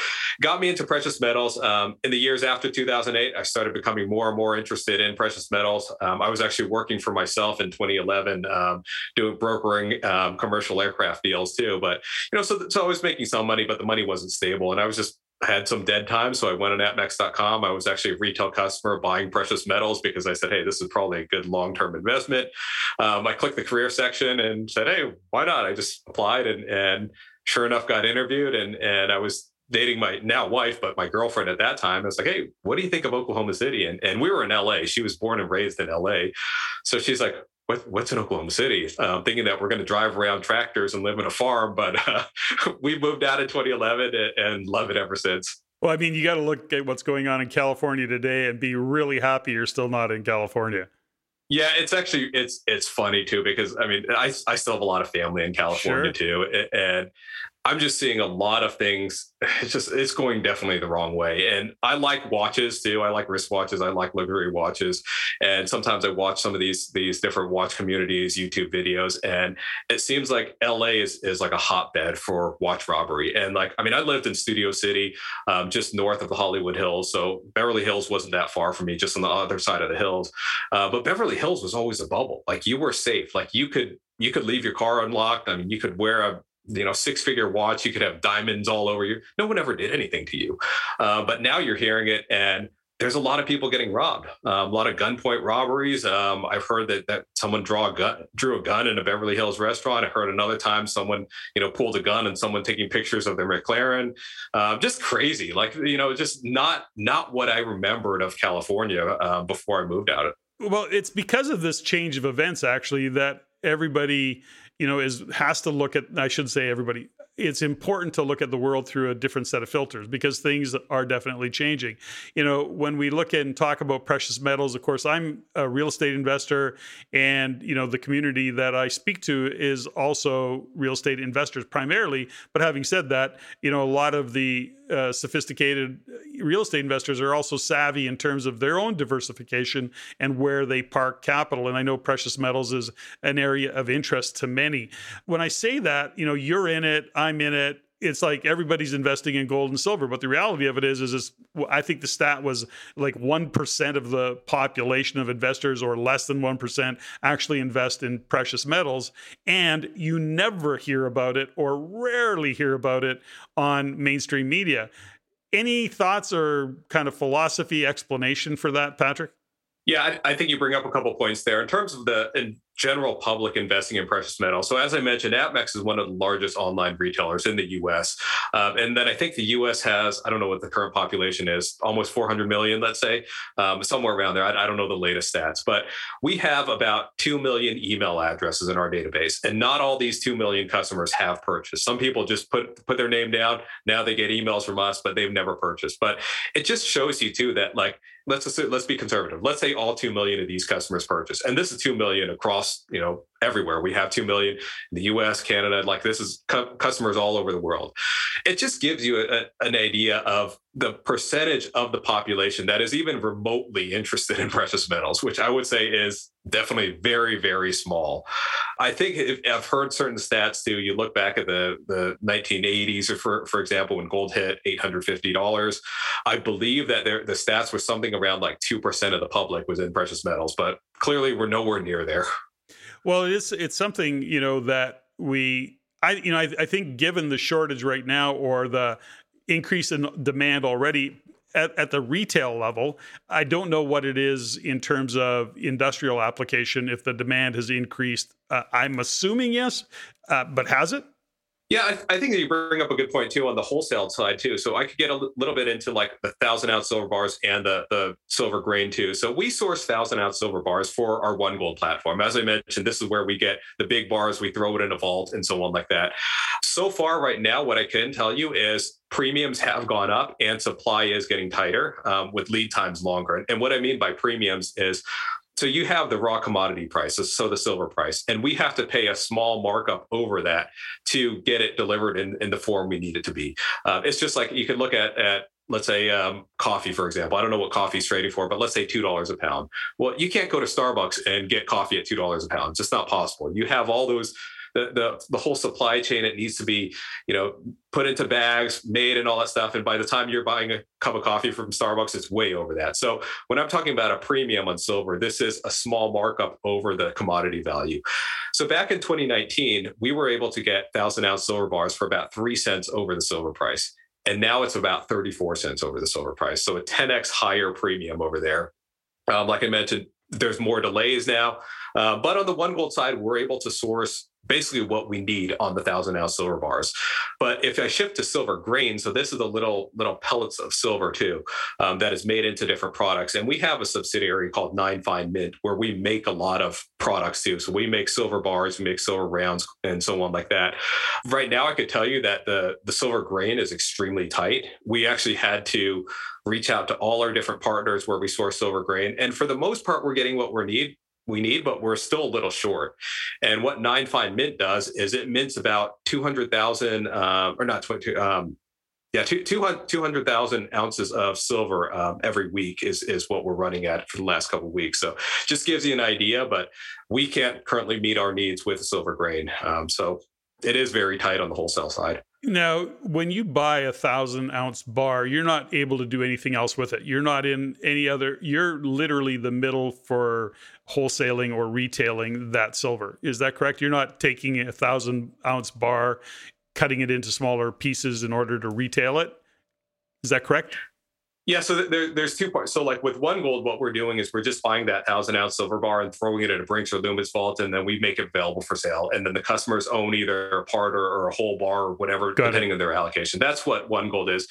got me into precious metals. Um, in the years after 2008, I started becoming more and more interested in precious metals. Um, I was actually working for myself in 2011, um, doing brokering um, commercial aircraft deals too. But, you know, so, so I was making some money, but the money wasn't stable. And I was just had some dead time. So I went on APMEX.com. I was actually a retail customer buying precious metals because I said, hey, this is probably a good long term investment. Um, I clicked the career section and said, hey, why not? I just applied and, and sure enough got interviewed. And, and I was dating my now wife, but my girlfriend at that time. I was like, hey, what do you think of Oklahoma City? And, and we were in LA. She was born and raised in LA. So she's like, what, what's in Oklahoma City? Um, thinking that we're going to drive around tractors and live in a farm, but uh, we moved out in 2011 and, and love it ever since. Well, I mean, you got to look at what's going on in California today and be really happy you're still not in California. Yeah, it's actually it's it's funny too because I mean I I still have a lot of family in California sure. too, and I'm just seeing a lot of things. It's just it's going definitely the wrong way. And I like watches too. I like wristwatches. I like luxury watches. And sometimes I watch some of these these different watch communities, YouTube videos, and it seems like LA is is like a hotbed for watch robbery. And like I mean, I lived in Studio City, um, just north of the Hollywood Hills. So Beverly Hills wasn't that far from me, just on the other side of the hills. Uh, but Beverly Hills was always a bubble. Like you were safe. Like you could you could leave your car unlocked. I mean, you could wear a you know six figure watch you could have diamonds all over you. No one ever did anything to you. Uh, but now you're hearing it and there's a lot of people getting robbed. Um, a lot of gunpoint robberies. Um, i've heard that, that someone draw a gun drew a gun in a beverly hills restaurant. I heard another time someone you know pulled a gun and someone taking pictures of their mclaren. Uh, just crazy. Like you know just not not what i remembered of california uh, before i moved out. Well it's because of this change of events actually that everybody you know, is has to look at. I should say everybody. It's important to look at the world through a different set of filters because things are definitely changing. You know, when we look and talk about precious metals, of course, I'm a real estate investor, and you know, the community that I speak to is also real estate investors primarily. But having said that, you know, a lot of the uh, sophisticated real estate investors are also savvy in terms of their own diversification and where they park capital. And I know precious metals is an area of interest to many. When I say that, you know, you're in it, I'm in it, it's like everybody's investing in gold and silver. But the reality of it is is, is i think the stat was like 1% of the population of investors or less than 1% actually invest in precious metals. And you never hear about it or rarely hear about it on mainstream media. Any thoughts or kind of philosophy explanation for that, Patrick? Yeah, I, I, think you bring up a couple points there in terms of the in general public investing in precious metals. So, as I mentioned, APMEX is one of the largest online retailers in the U.S. Um, and then I think the U.S. has I don't know what the current population is, almost 400 million, let's say, um, somewhere around there. I, I, don't know the latest stats, but we have about two million email addresses in our database, and not all these two million customers have purchased. Some people just put put their name down. Now they get emails from us, but they've never purchased. But it just shows you too that like let's assume, let's be conservative. Let's say all 2 million of these customers purchase. And this is 2 million across, you know, everywhere. We have 2 million in the US, Canada, like this is cu- customers all over the world. It just gives you a, an idea of the percentage of the population that is even remotely interested in precious metals, which I would say is definitely very, very small. I think if, I've heard certain stats too. You look back at the, the 1980s, or for, for example, when gold hit $850, I believe that there, the stats were something around like 2% of the public was in precious metals, but clearly we're nowhere near there. Well, it is, it's something, you know, that we, I, you know, I, I think given the shortage right now or the increase in demand already at, at, the retail level. I don't know what it is in terms of industrial application, if the demand has increased. Uh, I'm assuming yes, uh, but has it? Yeah, I, I, think that you bring up a good point too on the wholesale side too. So I could get a little bit into like the thousand ounce silver bars and the the silver grain too. So we source thousand ounce silver bars for our One Gold platform. As I mentioned, this is where we get the big bars. We throw it in a vault and so on like that. So far, right now, what I can tell you is premiums have gone up and supply is getting tighter um, with lead times longer. And what I mean by premiums is so you have the raw commodity prices, so the silver price, and we have to pay a small markup over that to get it delivered in, in the form we need it to be. Uh, it's just like you could look at at let's say um, coffee, for example. I don't know what coffee is trading for, but let's say two dollars a pound. Well, you can't go to Starbucks and get coffee at two dollars a pound. It's just not possible. You have all those the, the the whole supply chain it needs to be you know put into bags made and all that stuff. And by the time you're buying a cup of coffee from starbucks it's way over that. So when i'm talking about a premium on silver this is a small markup over the commodity value. So back in 2019 we were able to get thousand ounce silver bars for about three cents over the silver price. And now it's about 34 cents over the silver price. So a 10x higher premium over there. Um, like i mentioned there's more delays now. Uh, but on the one gold side we're able to source basically what we need on the thousand ounce silver bars. But if I shift to silver grain, so this is the little little pellets of silver too um, that is made into different products, and we have a subsidiary called Nine Fine Mint where we make a lot of products too. So we make silver bars, we make silver rounds, and so on like that. Right now, I could tell you that the the silver grain is extremely tight. We actually had to reach out to all our different partners where we source silver grain, and for the most part, we're getting what we need we need, but we're still a little short. And what Nine Fine Mint does is it mints about 200,000, um, or not 20, um, yeah, 200,000 ounces of silver um, every week is, is what we're running at for the last couple of weeks. So just gives you an idea, but we can't currently meet our needs with silver grain. Um, so it is very tight on the wholesale side. Now, when you buy a thousand ounce bar, you're not able to do anything else with it. You're not in any other, you're literally the middle for wholesaling or retailing that silver. Is that correct? You're not taking a thousand ounce bar, cutting it into smaller pieces in order to retail it. Is that correct? Yeah, so there, there's two parts. So, like with One Gold, what we're doing is we're just buying that thousand ounce silver bar and throwing it at a Brinks or Loomis vault, and then we make it available for sale. And then the customers own either a part or, or a whole bar or whatever, Got depending it. on their allocation. That's what One Gold is.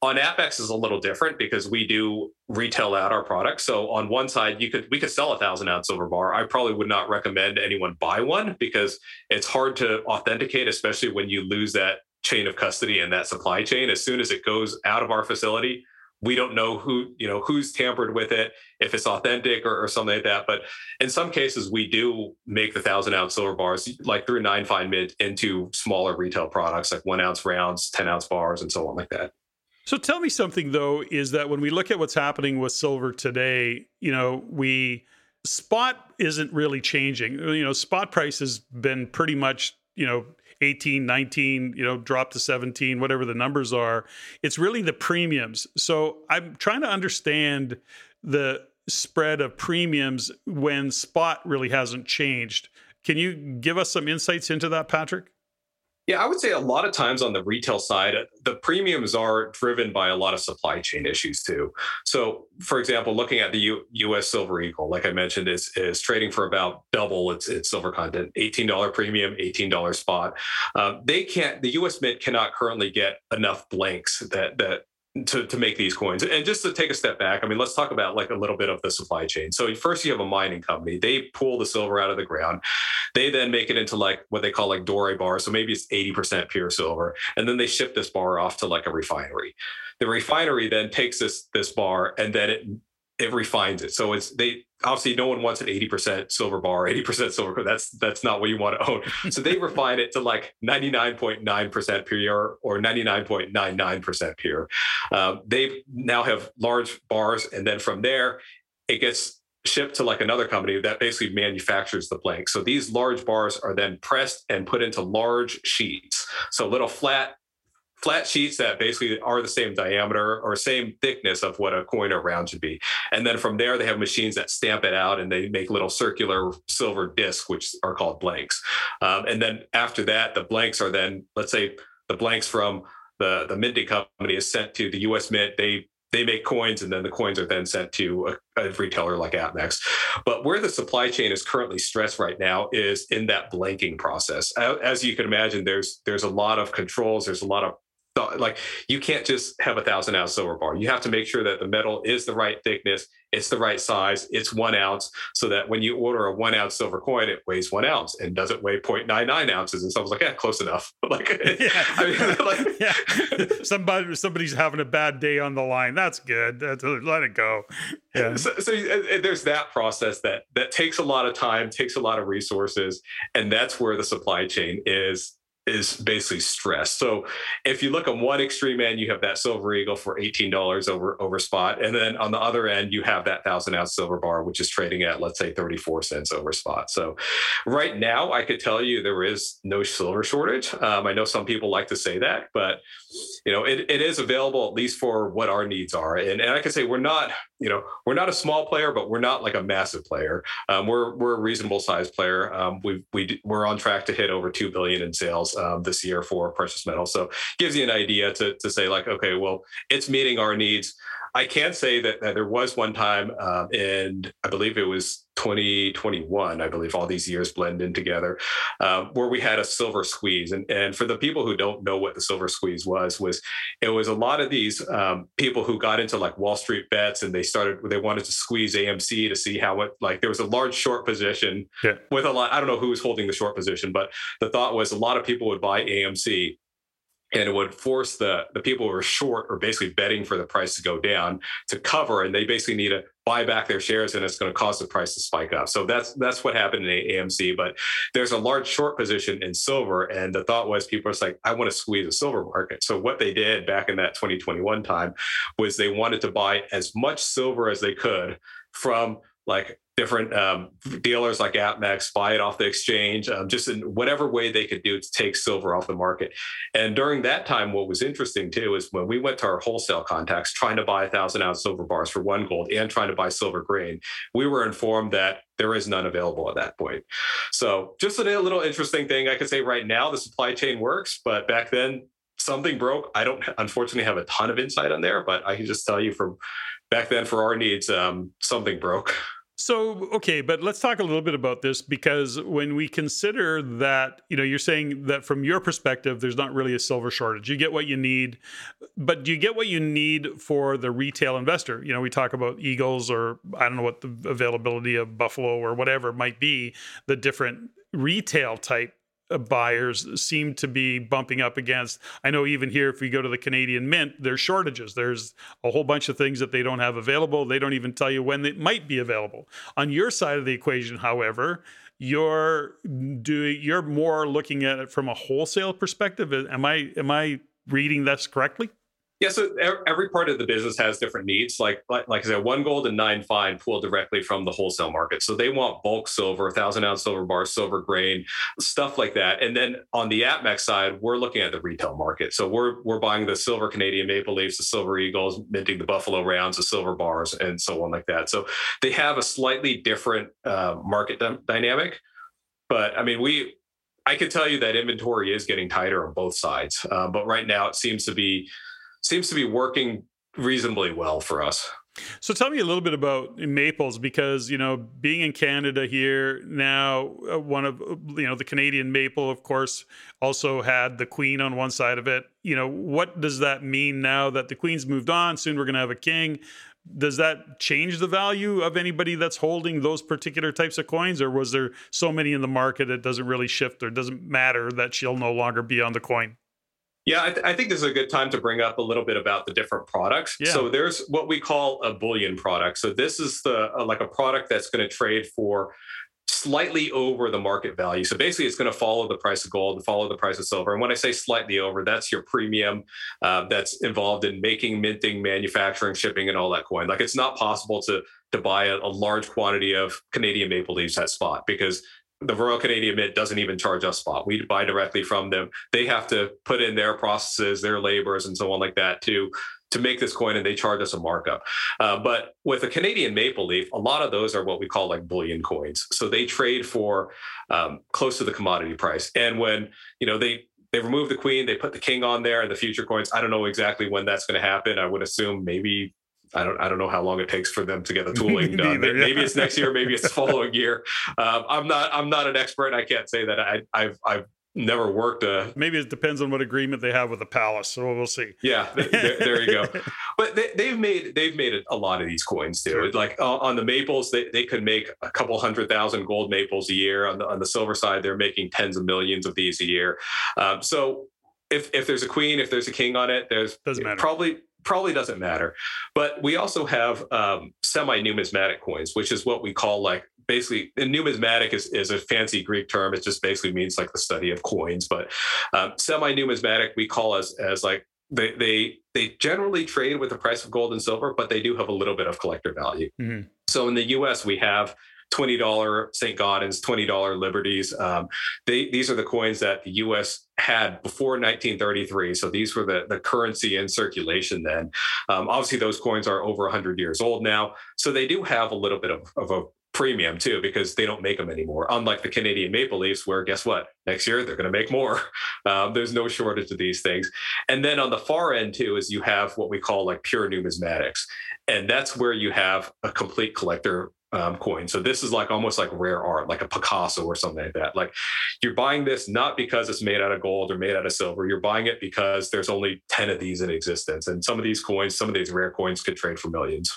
On APMEX is a little different because we do retail out our products. So on one side, you could we could sell a thousand ounce silver bar. I probably would not recommend anyone buy one because it's hard to authenticate, especially when you lose that chain of custody and that supply chain. As soon as it goes out of our facility we don't know who you know who's tampered with it if it's authentic or, or, something like that. But in some cases we do make the thousand ounce silver bars like through nine fine mint into smaller retail products like one ounce rounds 10 ounce bars and so on like that. So tell me something though is that when we look at what's happening with silver today you know we spot isn't really changing. You know spot price has been pretty much you know 18, 19, you know, drop to 17, whatever the numbers are. It's really the premiums. So I'm trying to understand the spread of premiums when spot really hasn't changed. Can you give us some insights into that, Patrick? Yeah, I would say a lot of times on the retail side, the premiums are driven by a lot of supply chain issues too. So, for example, looking at the U- U.S. Silver Eagle, like I mentioned, is is trading for about double its its silver content, eighteen dollar premium, eighteen dollar spot. Uh, they can't. The U.S. Mint cannot currently get enough blanks that that to, to make these coins. And just to take a step back, I mean, let's talk about like a little bit of the supply chain. So first you have a mining company. They pull the silver out of the ground. They then make it into like what they call like doré bar. So maybe it's 80% pure silver. And then they ship this bar off to like a refinery. The refinery then takes this this bar and then it it refines it. So it's they obviously no one wants an 80% silver bar, 80% silver. That's that's not what you want to own. So they refine it to like 99.9% pure or 99.99% pure. Um, they now have large bars, and then from there, it gets shipped to like another company that basically manufactures the blank. So these large bars are then pressed and put into large sheets. So little flat flat sheets that basically are the same diameter or same thickness of what a coin or round should be. And then from there, they have machines that stamp it out and they make little circular silver discs, which are called blanks. Um, and then after that, the blanks are then, let's say, the blanks from the, the minting company is sent to the US Mint. They they make coins and then the coins are then sent to a, a, retailer like APMEX. But where the supply chain is currently stressed right now is in that blanking process. As you can imagine, there's there's a lot of controls, there's a lot of like you can't just have a thousand ounce silver bar. You have to make sure that the metal is the right thickness, it's the right size, it's one ounce, so that when you order a one ounce silver coin, it weighs one ounce and doesn't weigh 0.99 ounces. And someone's like, yeah, close enough. like, yeah. I mean, like, yeah. Somebody, somebody's having a bad day on the line. That's good. That's, let it go. Yeah. So, so uh, uh, there's that process that that takes a lot of time, takes a lot of resources, and that's where the supply chain is is basically stress. So if you look on one extreme end, you have that silver eagle for $18 over over spot. And then on the other end, you have that thousand ounce silver bar, which is trading at let's say 34 cents over spot. So right now I could tell you there is no silver shortage. Um, I know some people like to say that, but you know, it, it is available at least for what our needs are. And, and I can say we're not, you know, we're not a small player, but we're not like a massive player. Um, we're we're a reasonable sized player. Um, we we we're on track to hit over two billion in sales um, this year for precious metals. So gives you an idea to to say like, okay, well, it's meeting our needs. I can say that, that there was one time, um, and I believe it was 2021, I believe all these years blend in together, uh, where we had a silver squeeze. And, and for the people who don't know what the silver squeeze was, was it was a lot of these um, people who got into like Wall Street bets and they started, they wanted to squeeze AMC to see how it, like there was a large short position yeah. with a lot, I don't know who was holding the short position, but the thought was a lot of people would buy AMC and it would force the the people who are short or basically betting for the price to go down to cover and they basically need to buy back their shares and it's going to cause the price to spike up. So that's that's what happened in amc but there's a large short position in silver and the thought was people are like i want to squeeze the silver market. So what they did back in that 2021 time was they wanted to buy as much silver as they could from like different um, dealers like APMEX buy it off the exchange, um, just in whatever way they could do to take silver off the market. And during that time, what was interesting too is when we went to our wholesale contacts trying to buy a thousand ounce silver bars for one gold and trying to buy silver grain, we were informed that there is none available at that point. So just a little interesting thing I could say right now, the supply chain works, but back then something broke. I don't unfortunately have a ton of insight on there, but I can just tell you from back then for our needs, um, something broke. So, okay, but let's talk a little bit about this because when we consider that, you know, you're saying that from your perspective, there's not really a silver shortage. You get what you need, but do you get what you need for the retail investor? You know, we talk about Eagles or I don't know what the availability of Buffalo or whatever might be, the different retail type Uh, buyers seem to be bumping up against. I know even here, if we go to the Canadian Mint, there's shortages. There's a whole bunch of things that they don't have available. They don't even tell you when it might be available. On your side of the equation, however, you're doing you're more looking at it from a wholesale perspective. Am I am I reading this correctly? Yeah, so every part of the business has different needs. Like, like, like I said, one gold and nine fine pull directly from the wholesale market. So they want bulk silver, thousand ounce silver bars, silver grain, stuff like that. And then on the APMEX side, we're looking at the retail market. So we're we're buying the silver Canadian Maple leaves, the silver Eagles, minting the Buffalo rounds, the silver bars, and so on like that. So they have a slightly different uh, market d- dynamic. But I mean, we I can tell you that inventory is getting tighter on both sides, uh, but right now it seems to be seems to be working reasonably well for us. So tell me a little bit about maples because you know being in Canada here now uh, one of you know the Canadian maple of course also had the queen on one side of it. You know what does that mean now that the queen's moved on soon we're going to have a king? Does that change the value of anybody that's holding those particular types of coins or was there so many in the market it doesn't really shift or doesn't matter that she'll no longer be on the coin yeah, I, th- I, think this is a good time to bring up a little bit about the different products. Yeah. So there's what we call a bullion product. So this is the uh, like a product that's going to trade for slightly over the market value. So basically, it's going to follow the price of gold and follow the price of silver. And when I say slightly over, that's your premium uh, that's involved in making, minting, manufacturing, shipping, and all that coin. Like it's not possible to to buy a, a large quantity of Canadian maple leaves at spot because the Royal Canadian Mint doesn't even charge us spot. We buy directly from them. They have to put in their processes, their labors, and so on like that to to make this coin, and they charge us a markup. Uh, but with a Canadian maple leaf, a lot of those are what we call like bullion coins. So they trade for um, close to the commodity price. And when you know they they remove the queen, they put the king on there, and the future coins. I don't know exactly when that's going to happen. I would assume maybe I don't I don't know how long it takes for them to get the tooling done. Neither, maybe yeah. it's next year, maybe it's the following year. Um, I'm not I'm not an expert. I can't say that I I've I've never worked a. Maybe it depends on what agreement they have with the palace. So we'll see. Yeah, there, there you go. But they, have made they've made a lot of these coins too. Sure. Like uh, on the maples, they, they could make a couple hundred thousand gold maples a year. On the on the silver side, they're making tens of millions of these a year. Um, so if if there's a queen, if there's a king on it, there's Doesn't matter. probably probably doesn't matter. But we also have um, semi-numismatic coins, which is what we call like basically numismatic is, is a fancy Greek term. It just basically means like the study of coins. But um, semi-numismatic we call as as like they they they generally trade with the price of gold and silver, but they do have a little bit of collector value. Mm-hmm. So in the U.S. we have $20 St. Gaudens, $20 Liberties. Um, they, these are the coins that the US had before 1933. So these were the, the currency in circulation then. Um, obviously, those coins are over 100 years old now. So they do have a little bit of, of a premium too because they don't make them anymore unlike the canadian maple leafs where guess what next year they're going to make more um, there's no shortage of these things and then on the far end too is you have what we call like pure numismatics and that's where you have a complete collector um, coin. So this is like almost like rare art, like a Picasso or something like that. Like you're buying this not because it's made out of gold or made out of silver. You're buying it because there's only 10 of these in existence. And some of these coins, some of these rare coins could trade for millions.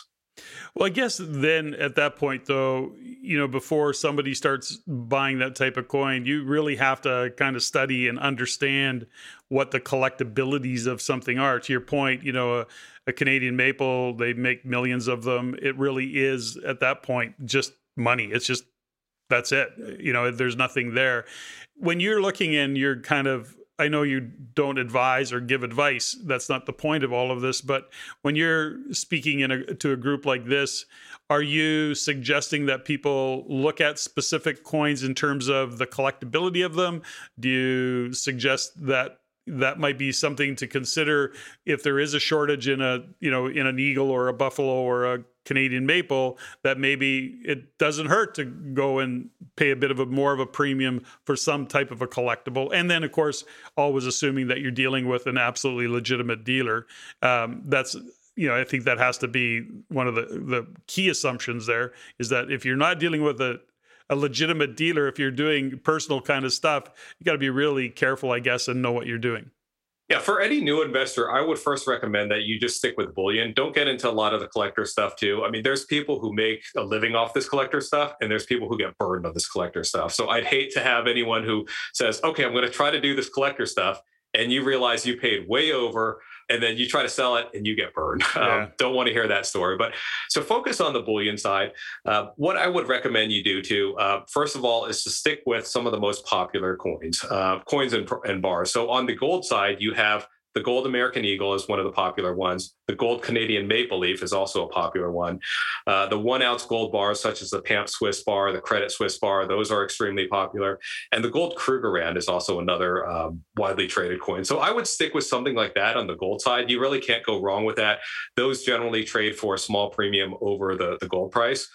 Well, I guess then at that point, though, you know, before somebody starts buying that type of coin, you really have to kind of study and understand what the collectabilities of something are. To your point, you know, a, a Canadian maple, they make millions of them. It really is at that point just money. It's just that's it. You know, there's nothing there. When you're looking in, you're kind of I know you don't advise or give advice. That's not the point of all of this. But when you're speaking in a, to a group like this, are you suggesting that people look at specific coins in terms of the collectability of them? Do you suggest that that might be something to consider if there is a shortage in a you know in an eagle or a buffalo or a Canadian maple that maybe it doesn't hurt to go and pay a bit of a more of a premium for some type of a collectible. And then of course always assuming that you're dealing with an absolutely legitimate dealer. Um, that's you know I think that has to be one of the the key assumptions there is that if you're not dealing with a a legitimate dealer if you're doing personal kind of stuff you got to be really careful i guess and know what you're doing yeah, for any new investor, I would first recommend that you just stick with bullion. Don't get into a lot of the collector stuff too. I mean, there's people who make a living off this collector stuff, and there's people who get burned on this collector stuff. So I'd hate to have anyone who says, okay, I'm going to try to do this collector stuff, and you realize you paid way over and then you try to sell it and you get burned. Yeah. Um, don't want to hear that story. But so focus on the bullion side. Uh, what I would recommend you do too, uh, first of all, is to stick with some of the most popular coins, uh, coins and, and bars. So on the gold side, you have the gold American Eagle is one of the popular ones. The gold Canadian Maple Leaf is also a popular one. Uh, the one ounce gold bars, such as the PAMP Swiss bar, the Credit Suisse bar, those are extremely popular. And the gold Krugerrand is also another um, widely traded coin. So I would stick with something like that on the gold side. You really can't go wrong with that. Those generally trade for a small premium over the, the gold price.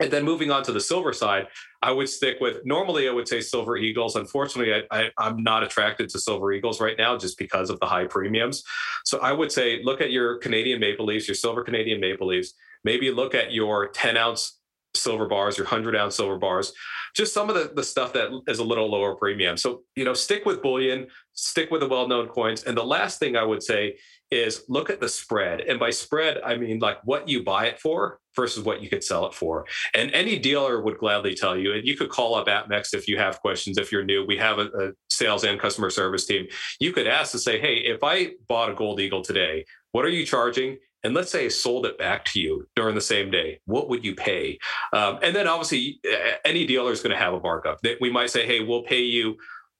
And then moving on to the silver side, I would stick with normally I would say silver eagles. Unfortunately, I, am not attracted to silver eagles right now just because of the high premiums. So I would say look at your Canadian maple leafs, your silver Canadian maple leafs. Maybe look at your 10 ounce silver bars, your 100 ounce silver bars, just some of the, the stuff that is a little lower premium. So, you know, stick with bullion, stick with the well known coins. And the last thing I would say is look at the spread. And by spread, I mean like what you buy it for versus what you could sell it for. And any dealer would gladly tell you, and you could call up APMEX if you have questions, if you're new. We have a, a sales and customer service team. You could ask to say, hey, if I bought a Gold Eagle today, what are you charging? and let's say I sold it back to you during the same day, what would you pay? Um, and then obviously, any dealer is going to have a markup. That we might say, hey, we'll pay you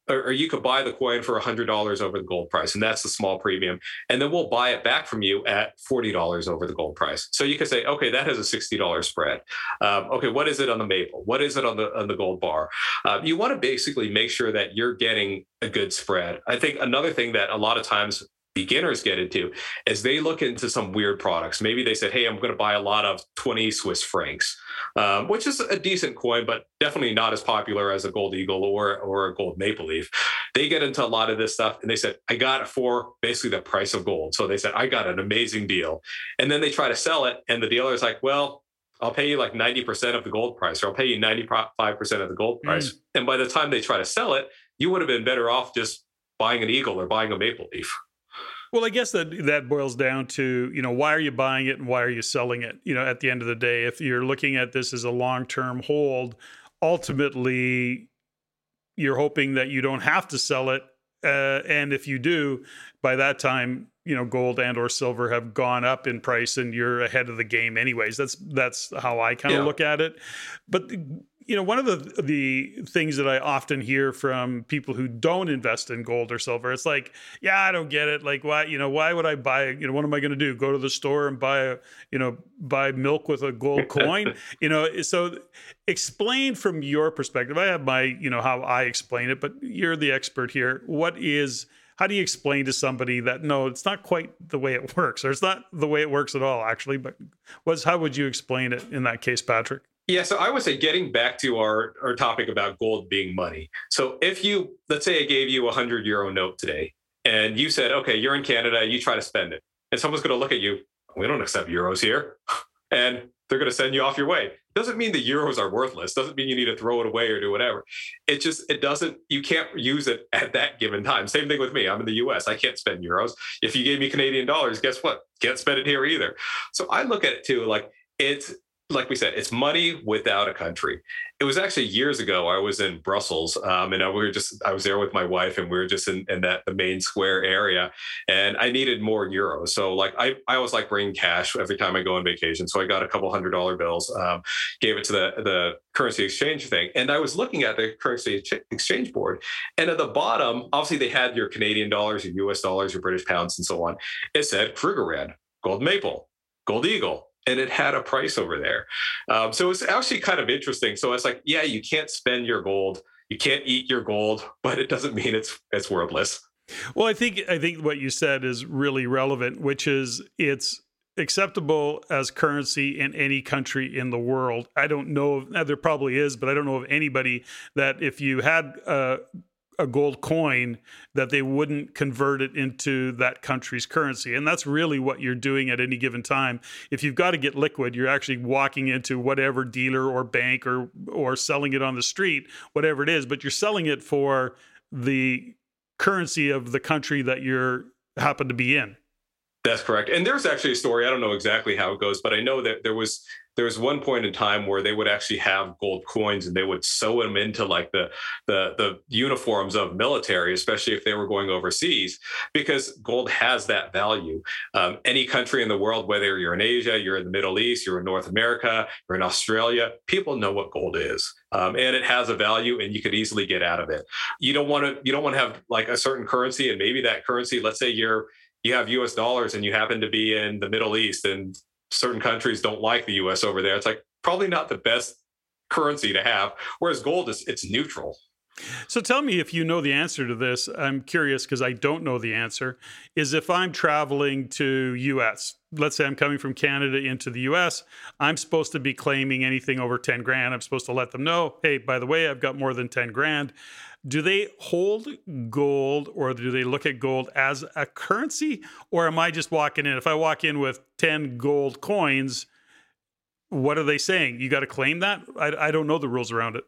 or, you could buy the coin for $100 over the gold price, and that's the small premium. And then we'll buy it back from you at $40 over the gold price. So you could say, okay, that has a $60 spread. Um, okay, what is it on the maple? What is it on the on the gold bar? Uh, you want to basically make sure that you're getting a good spread. I think another thing that a lot of times beginners get into is they look into some weird products. Maybe they said, hey, I'm going to buy a lot of 20 Swiss francs um, which is a decent coin, but definitely not as popular as a gold eagle or or a gold maple leaf. They get into a lot of this stuff, and they said, "I got it for basically the price of gold." So they said, "I got an amazing deal," and then they try to sell it, and the dealer is like, "Well." I'll pay you like 90% of the gold price, or I'll pay you 95% of the gold price. Mm. And by the time they try to sell it, you would have been better off just buying an eagle or buying a maple leaf. Well, I guess that that boils down to you know why are you buying it and why are you selling it? You know, at the end of the day, if you're looking at this as a long term hold, ultimately you're hoping that you don't have to sell it, uh, and if you do, by that time, you know, gold and or silver have gone up in price, and you're ahead of the game anyways. That's that's how I kind of yeah. look at it. But you know, one of the the things that I often hear from people who don't invest in gold or silver, it's like, yeah, I don't get it. Like, why, you know, why would I buy? You know, what am I going to do? Go to the store and buy a, you know, buy milk with a gold coin? you know, so explain from your perspective. I have my, you know, how I explain it, but you're the expert here. What is how do you explain to somebody that no, it's not quite the way it works, or it's not the way it works at all, actually? But what's how would you explain it in that case, Patrick? Yeah, so I would say getting back to our, our topic about gold being money. So if you, let's say I gave you a 100 euro note today and you said, okay, you're in Canada, you try to spend it. And someone's going to look at you, we don't accept euros here. And they're going to send you off your way. Doesn't mean the euros are worthless. Doesn't mean you need to throw it away or do whatever. It just, it doesn't, you can't use it at that given time. Same thing with me. I'm in the US. I can't spend euros. If you gave me Canadian dollars, guess what? Can't spend it here either. So I look at it too, like it's, like we said, it's money without a country. It was actually years ago. I was in Brussels, um, and I, we were just I was there with my wife, and we were just in, in that the main square area, and I needed more euros. So like I I always like bringing cash every time I go on vacation. So I got a couple hundred dollar bills, um, gave it to the the currency exchange thing, and I was looking at the currency exchange board, and at the bottom, obviously they had your Canadian dollars, your U.S. dollars, your British pounds, and so on. It said Krugerrand, Gold Maple, Gold Eagle and it had a price over there. Um, so it's actually kind of interesting. So it's like, yeah, you can't spend your gold, you can't eat your gold, but it doesn't mean it's it's worthless. Well, I think I think what you said is really relevant, which is it's acceptable as currency in any country in the world. I don't know, there probably is, but I don't know of anybody that if you had a a gold coin that they wouldn't convert it into that country's currency. And that's really what you're doing at any given time. If you've got to get liquid, you're actually walking into whatever dealer or bank or or selling it on the street, whatever it is, but you're selling it for the currency of the country that you're happen to be in. That's correct. And there's actually a story. I don't know exactly how it goes, but I know that there was there was one point in time where they would actually have gold coins and they would sew them into like the the the uniforms of military, especially if they were going overseas, because gold has that value. Um, any country in the world, whether you're in Asia, you're in the Middle East, you're in North America, you're in Australia, people know what gold is. Um, and it has a value and you could easily get out of it you don't want to you don't want to have like a certain currency and maybe that currency let's say you're you have US dollars and you happen to be in the Middle East and certain countries don't like the US over there. It's like probably not the best currency to have. Whereas gold is it's neutral. So tell me if you know the answer to this. I'm curious because I don't know the answer. Is if I'm traveling to US, let's say I'm coming from Canada into the US, I'm supposed to be claiming anything over 10 grand. I'm supposed to let them know, hey, by the way, I've got more than 10 grand. Do they hold gold or do they look at gold as a currency? Or am I just walking in? If I walk in with 10 gold coins, what are they saying? You got to claim that? I, I don't know the rules around it.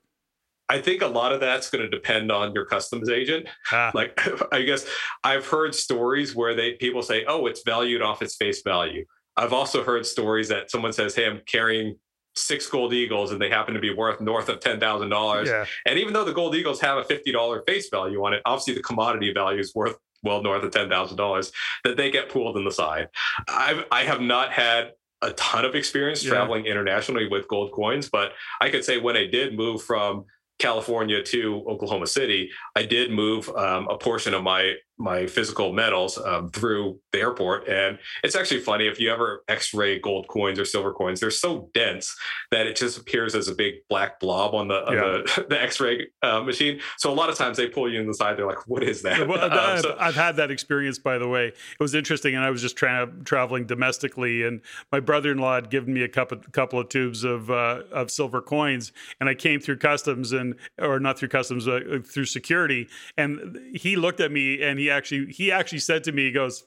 I think a lot of that's going to depend on your customs agent. Ah. Like, I guess I've heard stories where they people say, "Oh, it's valued off its face value." I've also heard stories that someone says, "Hey, I'm carrying six gold eagles, and they happen to be worth north of ten thousand yeah. dollars." And even though the gold eagles have a fifty dollar face value on it, obviously the commodity value is worth well north of ten thousand dollars. That they get pooled in the side. I've I have not had a ton of experience yeah. traveling internationally with gold coins, but I could say when I did move from California to Oklahoma City, I did move um, a portion of my my physical metals um, through the airport. And it's actually funny if you ever X-ray gold coins or silver coins, they're so dense that it just appears as a big black blob on the on yeah. the, the, X-ray uh, machine. So a lot of times they pull you in the side. They're like, "What is that?" Well, um, so, I've had that experience, by the way. It was interesting, and I was just tra- traveling domestically, and my brother-in-law had given me a couple couple of tubes of uh, of silver coins, and I came through customs and or not through customs, uh, through security, and he looked at me and he actually he actually said to me, he goes,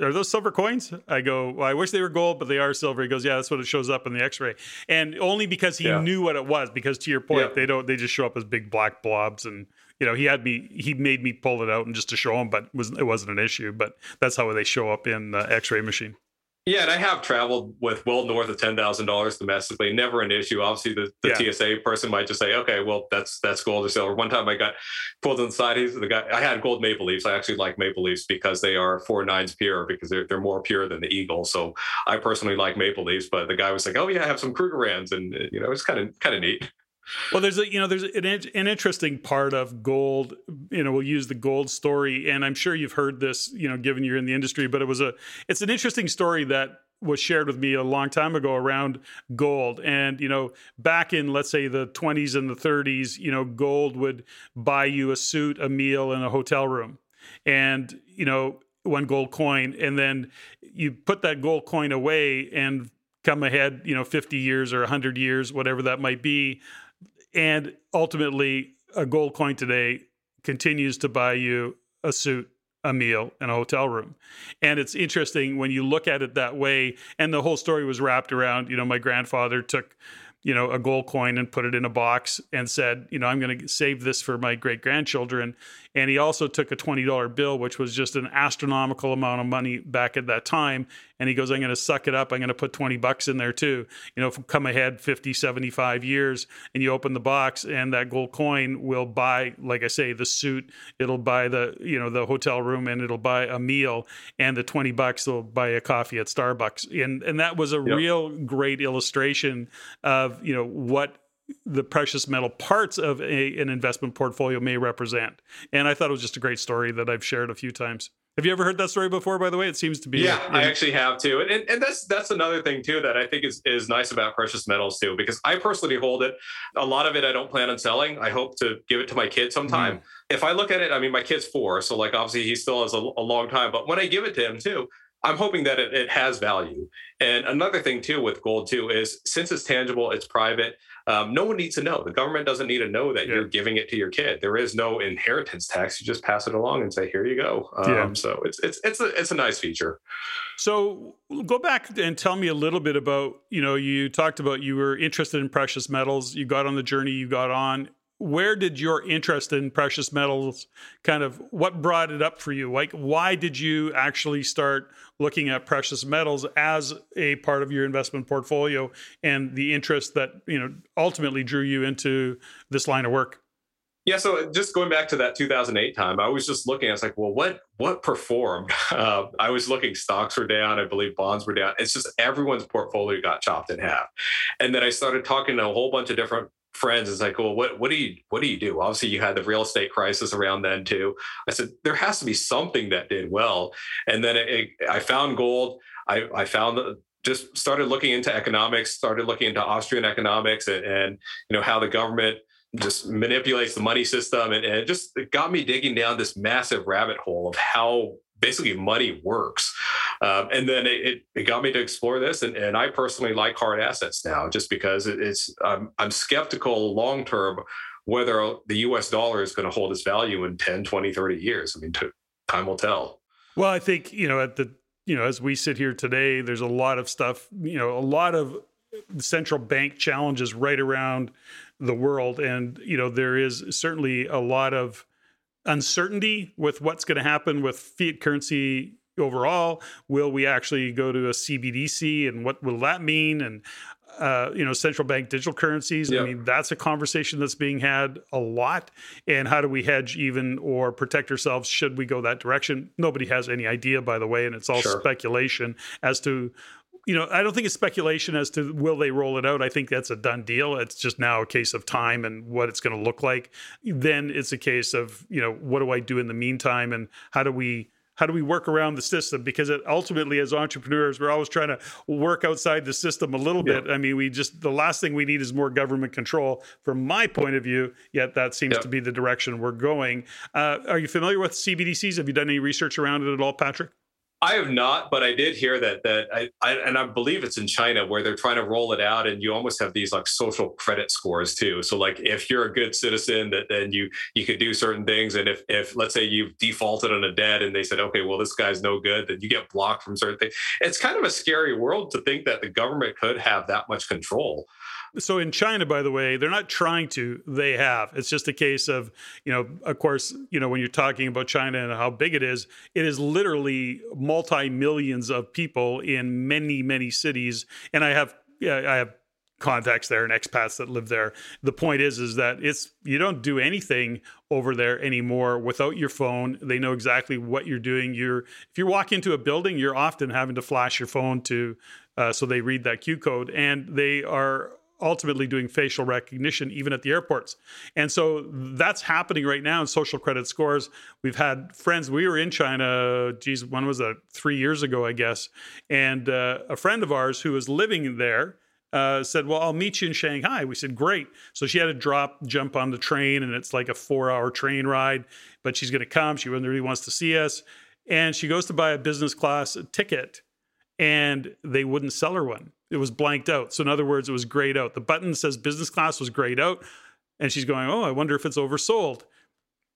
"Are those silver coins?" I go, "Well, I wish they were gold, but they are silver." He goes, "Yeah, that's what it shows up in the X-ray," and only because he yeah. knew what it was. Because to your point, yeah. they don't they just show up as big black blobs, and you know he had me he made me pull it out and just to show him, but it was it wasn't an issue. But that's how they show up in the X-ray machine. Yeah, and I have traveled with well north of ten thousand dollars domestically. Never an issue. Obviously, the, the yeah. TSA person might just say, "Okay, well, that's that's gold or silver." One time, I got pulled inside. He's the guy. I had gold maple leafs. I actually like maple leafs because they are four nines pure because they're they're more pure than the eagle. So I personally like maple leafs. But the guy was like, "Oh yeah, I have some Krugerrands," and you know, it's kind of kind of neat. Well, there's a you know there's an, an interesting part of gold. You know, we'll use the gold story, and I'm sure you've heard this. You know, given you're in the industry, but it was a it's an interesting story that was shared with me a long time ago around gold and you know back in let's say the 20s and the 30s you know gold would buy you a suit a meal and a hotel room and you know one gold coin and then you put that gold coin away and come ahead you know 50 years or 100 years whatever that might be and ultimately, a gold coin today continues to buy you a suit, a meal, and a hotel room. And it's interesting when you look at it that way. And the whole story was wrapped around, you know, my grandfather took you know, a gold coin and put it in a box and said, you know, I'm going to save this for my great grandchildren. And he also took a $20 bill, which was just an astronomical amount of money back at that time. And he goes, I'm going to suck it up. I'm going to put 20 bucks in there too. You know, come ahead 50, 75 years and you open the box and that gold coin will buy, like I say, the suit, it'll buy the, you know, the hotel room and it'll buy a meal and the 20 bucks will buy a coffee at Starbucks. And, and that was a yep. real great illustration of, you know, what the precious metal parts of a, an investment portfolio may represent. And I thought it was just a great story that I've shared a few times. Have you ever heard that story before? By the way, it seems to be. Yeah, I actually have too, and, and, and that's that's another thing too that I think is is nice about precious metals too, because I personally hold it. A lot of it I don't plan on selling. I hope to give it to my kid sometime. Mm. If I look at it, I mean, my kid's four, so like obviously he still has a, a long time. But when I give it to him too, I'm hoping that it, it, has value. And another thing too with gold too is since it's tangible, it's private. Um, no one needs to know. The government doesn't need to know that yeah. you're giving it to your kid. There is no inheritance tax. You just pass it along and say, "Here you go." Um, yeah. So it's it's it's a it's a nice feature. So go back and tell me a little bit about you know you talked about you were interested in precious metals. You got on the journey you got on where did your interest in precious metals kind of what brought it up for you like why did you actually start looking at precious metals as a part of your investment portfolio and the interest that you know ultimately drew you into this line of work yeah, so just going back to that 2008 time, I was just looking. I was like, "Well, what what performed?" Uh, I was looking; stocks were down. I believe bonds were down. It's just everyone's portfolio got chopped in half. And then I started talking to a whole bunch of different friends it's like well what what do you what do you do? Obviously you had the real estate crisis around then too. I said there has to be something that did well. And then it, it, i found gold. I i found just started looking into economics started looking into austrian economics and, and you know how the government just manipulates the money system, and, and it just it got me digging down this massive rabbit hole of how basically money works. Um, and then it, it, got me to explore this. And, and I personally like hard assets now just because it's, um, I'm skeptical long term whether the US dollar is going to hold its value in 10, 20, 30 years. I mean, t- time will tell. Well, I think, you know, at the, you know, as we sit here today, there's a lot of stuff, you know, a lot of central bank challenges right around the world. And, you know, there is certainly a lot of uncertainty with what's going to happen with fiat currency overall. Will we actually go to a CBDC and what will that mean? And uh, you know, central bank digital currencies. Yep. I mean, that's a conversation that's being had a lot. And how do we hedge even or protect ourselves should we go that direction? Nobody has any idea, by the way, and it's all sure. speculation as to. You know, I don't think it's speculation as to will they roll it out. I think that's a done deal. It's just now a case of time and what it's going to look like. Then it's a case of, you know, what do I do in the meantime and how do we how do we work around the system? Because it, ultimately as entrepreneurs we're always trying to work outside the system a little bit. I mean we just the last thing we need is more government control from my point of view yet that seems to be the direction we're going. Uh, are you familiar with cbdc's have you done any research around it at all patrick I have not, but I did hear that that I, I, and I believe it's in China where they're trying to roll it out, and you almost have these like social credit scores too. So like if you're a good citizen, that then you you could do certain things, and if if let's say you've defaulted on a debt, and they said, okay, well this guy's no good, then you get blocked from certain things. It's kind of a scary world to think that the government could have that much control. So in China, by the way, they're not trying to, they have. It's just a case of, you know, of course, you know, when you're talking about China and how big it is, it is literally multi millions of people in many, many cities. And I have, yeah, I have contacts there and expats that live there. The point is, is that it's you don't do anything over there anymore without your phone. They know exactly what you're doing. You're if you walk into a building, you're often having to flash your phone to uh, so they read that Q code, and they are ultimately doing facial recognition even at the airports. And so that's happening right now in social credit scores. We've had friends, we were in China, geez, when was that? Three years ago, I guess. And uh, a friend of ours who was living there uh, said, Well, I'll meet you in Shanghai. We said, Great. So she had to drop, jump on the train, and it's like a four hour train ride, but she's going to come. She really wants to see us. And she goes to buy a business class ticket, and they wouldn't sell her one it was blanked out. So in other words, it was grayed out. The button says business class was grayed out, and she's going, "Oh, I wonder if it's oversold."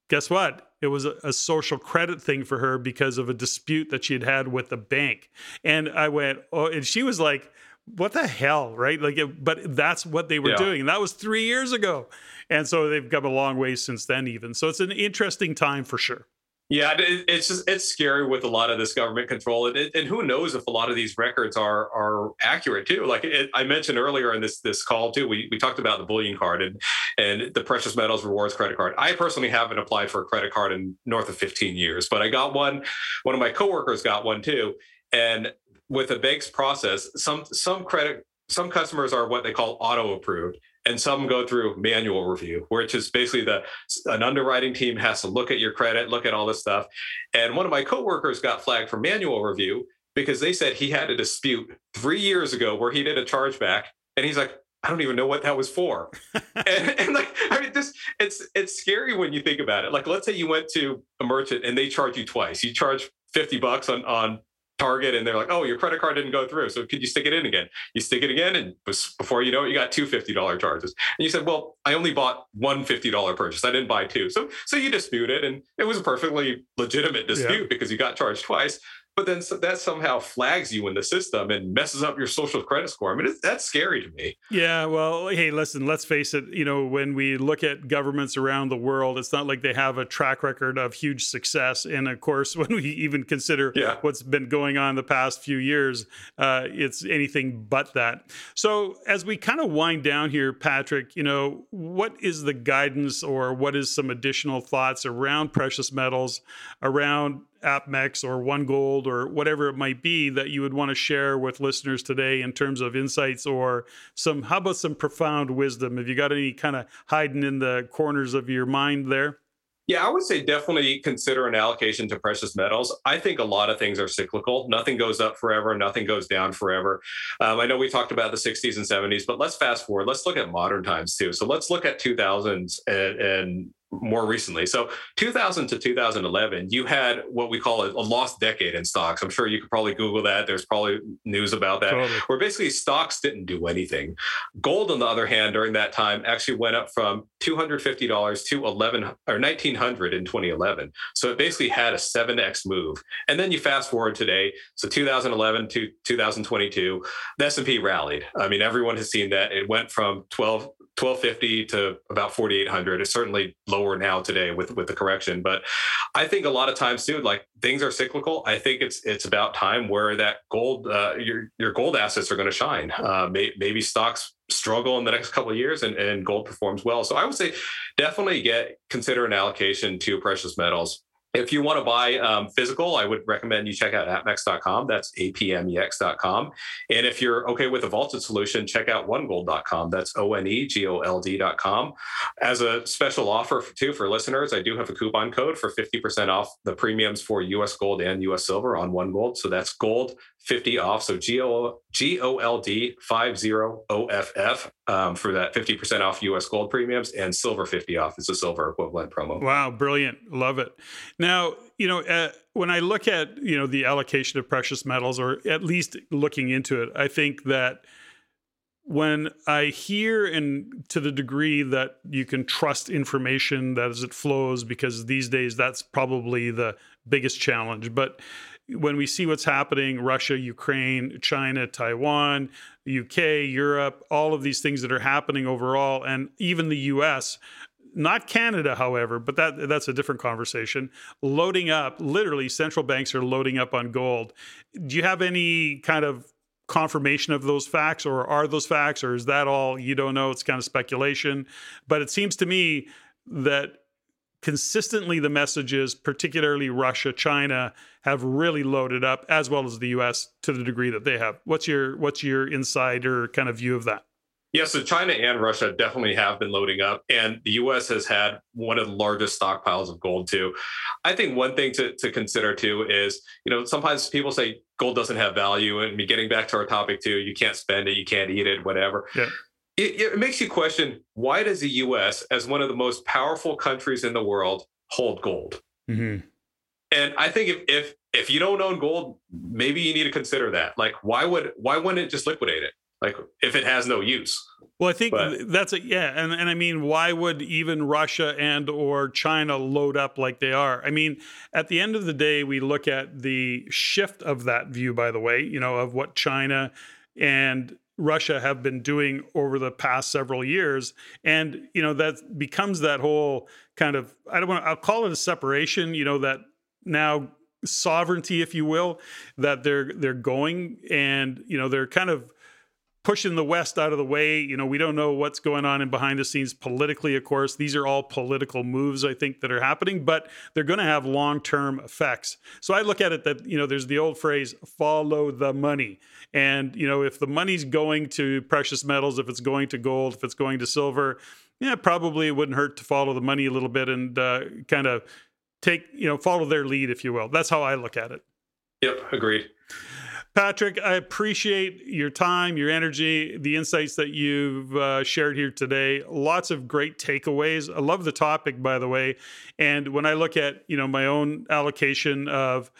Guess what? It was a, a, social credit thing for her because of a dispute that she had had with the bank. And I went, "Oh," and she was like, "What the hell?" Right? Like, it, but that's what they were yeah. doing, and that was three years ago. And so they've come a long way since then, even. So it's an interesting time for sure. Yeah, it's just it's scary with a lot of this government control, and, and who knows if a lot of these records are are accurate too. Like it, I mentioned earlier in this this call too, we we talked about the bullion card and and the precious metals rewards credit card. I personally haven't applied for a credit card in north of 15 years, but I got one. One of my coworkers got one too, and with the bank's process, some some credit some customers are what they call auto approved and some go through manual review, which is basically the an underwriting team has to look at your credit, look at all this stuff. And one of my coworkers got flagged for manual review because they said he had a dispute three years ago where he did a chargeback, and he's like, I don't even know what that was for. and, and, like, I mean, this it's it's scary when you think about it. Like, let's say you went to a merchant and they charge you twice. You charge 50 bucks on on Target and they're like, oh, your credit card didn't go through. So could you stick it in again? You stick it again. And before you know it, you got two $50 charges. And you said, well, I only bought one $50 purchase. I didn't buy two. So, so you dispute it. And it was a perfectly legitimate dispute yeah. because you got charged twice but then that somehow flags you in the system and messes up your social credit score. I mean, that's scary to me. Yeah. Well, hey, listen, let's face it. You know, when we look at governments around the world, it's not like they have a track record of huge success. And of course, when we even consider yeah. what's been going on the past few years, uh, it's anything but that. So, as we kind of wind down here, Patrick, you know, what is the guidance or what is some additional thoughts around precious metals, around APMEX or One Gold or whatever it might be that you would want to share with listeners today in terms of insights or some, how about some profound wisdom? Have you got any kind of hiding in the corners of your mind there? Yeah, I would say definitely consider an allocation to precious metals. I think a lot of things are cyclical. Nothing goes up forever, nothing goes down forever. Um, I know we talked about the 60s and 70s, but let's fast forward. Let's look at modern times too. So let's look at 2000s and, and more recently. So 2000 to 2011, you had what we call a, a, lost decade in stocks. I'm sure you could probably Google that. There's probably news about that, totally. where basically stocks didn't do anything. Gold, on the other hand, during that time actually went up from $250 to 11 or 1900 in 2011. So it basically had a 7x move. And then you fast forward today, so 2011 to 2022, the S&P rallied. I mean, everyone has seen that. It went from 12 1250 to about 4800 it's certainly lower now today with with the correction but i think a lot of times too like things are cyclical. I think it's it's about time where that gold uh, your your gold assets are going to shine. Uh, may, maybe stocks struggle in the next couple of years and, and gold performs well. So i would say definitely get consider an allocation to precious metals if you want to buy um, physical, I would recommend you check out apmex.com. That's apmex.com. And if you're okay with a vaulted solution, check out onegold.com. That's O N E G O L D.com. As a special offer too for listeners, I do have a coupon code for 50% off the premiums for US gold and US silver on One Gold. So that's gold 50 off. So G O G O L D 50 OFF um, for that 50% off US gold premiums and silver 50 off is a silver equivalent promo. Wow, brilliant. Love it. Now, you know, uh, when I look at, you know, the allocation of precious metals or at least looking into it, I think that when I hear and to the degree that you can trust information that as it flows, because these days that's probably the biggest challenge. But when we see what's happening Russia, Ukraine, China, Taiwan, UK, Europe, all of these things that are happening overall, and even the US, not Canada, however, but that that's a different conversation. Loading up, literally, central banks are loading up on gold. Do you have any kind of confirmation of those facts, or are those facts, or is that all you don't know? It's kind of speculation. But it seems to me that consistently the messages, particularly Russia, China, have really loaded up, as well as the U.S. to the degree that they have. What's your what's your insider kind of view of that? Yeah, so China and Russia definitely have been loading up, and the U.S. has had one of the largest stockpiles of gold too. I think one thing to, to consider too is, you know, sometimes people say gold doesn't have value, and getting back to our topic too, you can't spend it, you can't eat it, whatever. Yeah it, it makes you question why does the U.S. as one of the most powerful countries in the world hold gold? Mm-hmm. And I think if if if you don't own gold, maybe you need to consider that. Like, why would why wouldn't it just liquidate it? Like, if it has no use. Well, I think but, that's a yeah, and and I mean, why would even Russia and or China load up like they are? I mean, at the end of the day, we look at the shift of that view. By the way, you know, of what China and Russia have been doing over the past several years. And, you know, that becomes that whole kind of, I don't want to, I'll call it a separation, you know, that now sovereignty, if you will, that they're, they're going and, you know, they're kind of pushing the West out of the way. You know, we don't know what's going on in behind the scenes politically, of course. These are all political moves, I think, that are happening, but they're going to have long term effects. So I look at it that, you know, there's the old phrase, follow the money. And, you know, if the money's going to precious metals, if it's going to gold, if it's going to silver, yeah, probably it wouldn't hurt to follow the money a little bit and uh, kind of take, you know, follow their lead, if you will. That's how I look at it. Yep, agreed. Patrick, I appreciate your time, your energy, the insights that you've uh, shared here today. Lots of great takeaways. I love the topic, by the way. And when I look at you know my own allocation of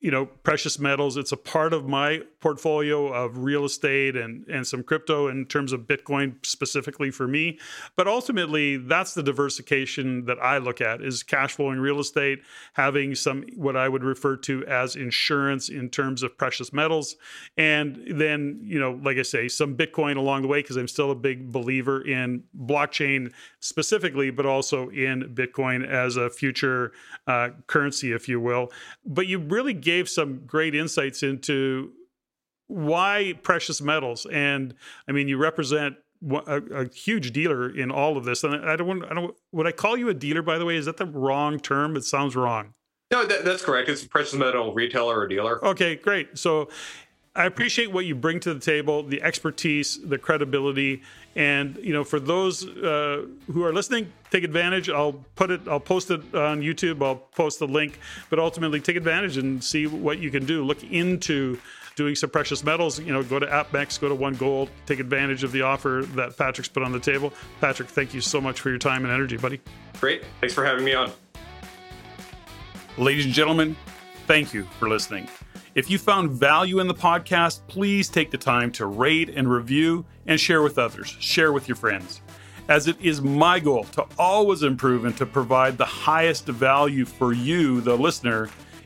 you know precious metals it's a part of my portfolio of real estate and and some crypto in terms of bitcoin specifically for me. But ultimately that's the diversification that i look at is cash flowing real estate having some what i would refer to as insurance in terms of precious metals. And then you know like i say some bitcoin along the way because i'm still a big believer in blockchain specifically but also in bitcoin as a future uh, currency if you will. But you really gave some great insights into why precious metals. And I mean, you represent a, a, huge dealer in all of this. And I don't want, I don't, would I call you a dealer, by the way? Is that the wrong term? It sounds wrong. No, that, that's correct. It's a precious metal retailer or dealer. Okay, great. So I appreciate what you bring to the table, the expertise, the credibility, and you know, for those uh, who are listening, take advantage. I'll put it, I'll post it on YouTube. I'll post the link, but ultimately, take advantage and see what you can do. Look into doing some precious metals. You know, go to APMEX, go to One Gold, take advantage of the offer that Patrick's put on the table. Patrick, thank you so much for your time and energy, buddy. Great, thanks for having me on. Ladies and gentlemen, thank you for listening. If you found value in the podcast, please take the time to rate and review and share with others, share with your friends. As it is my goal to always improve and to provide the highest value for you, the listener.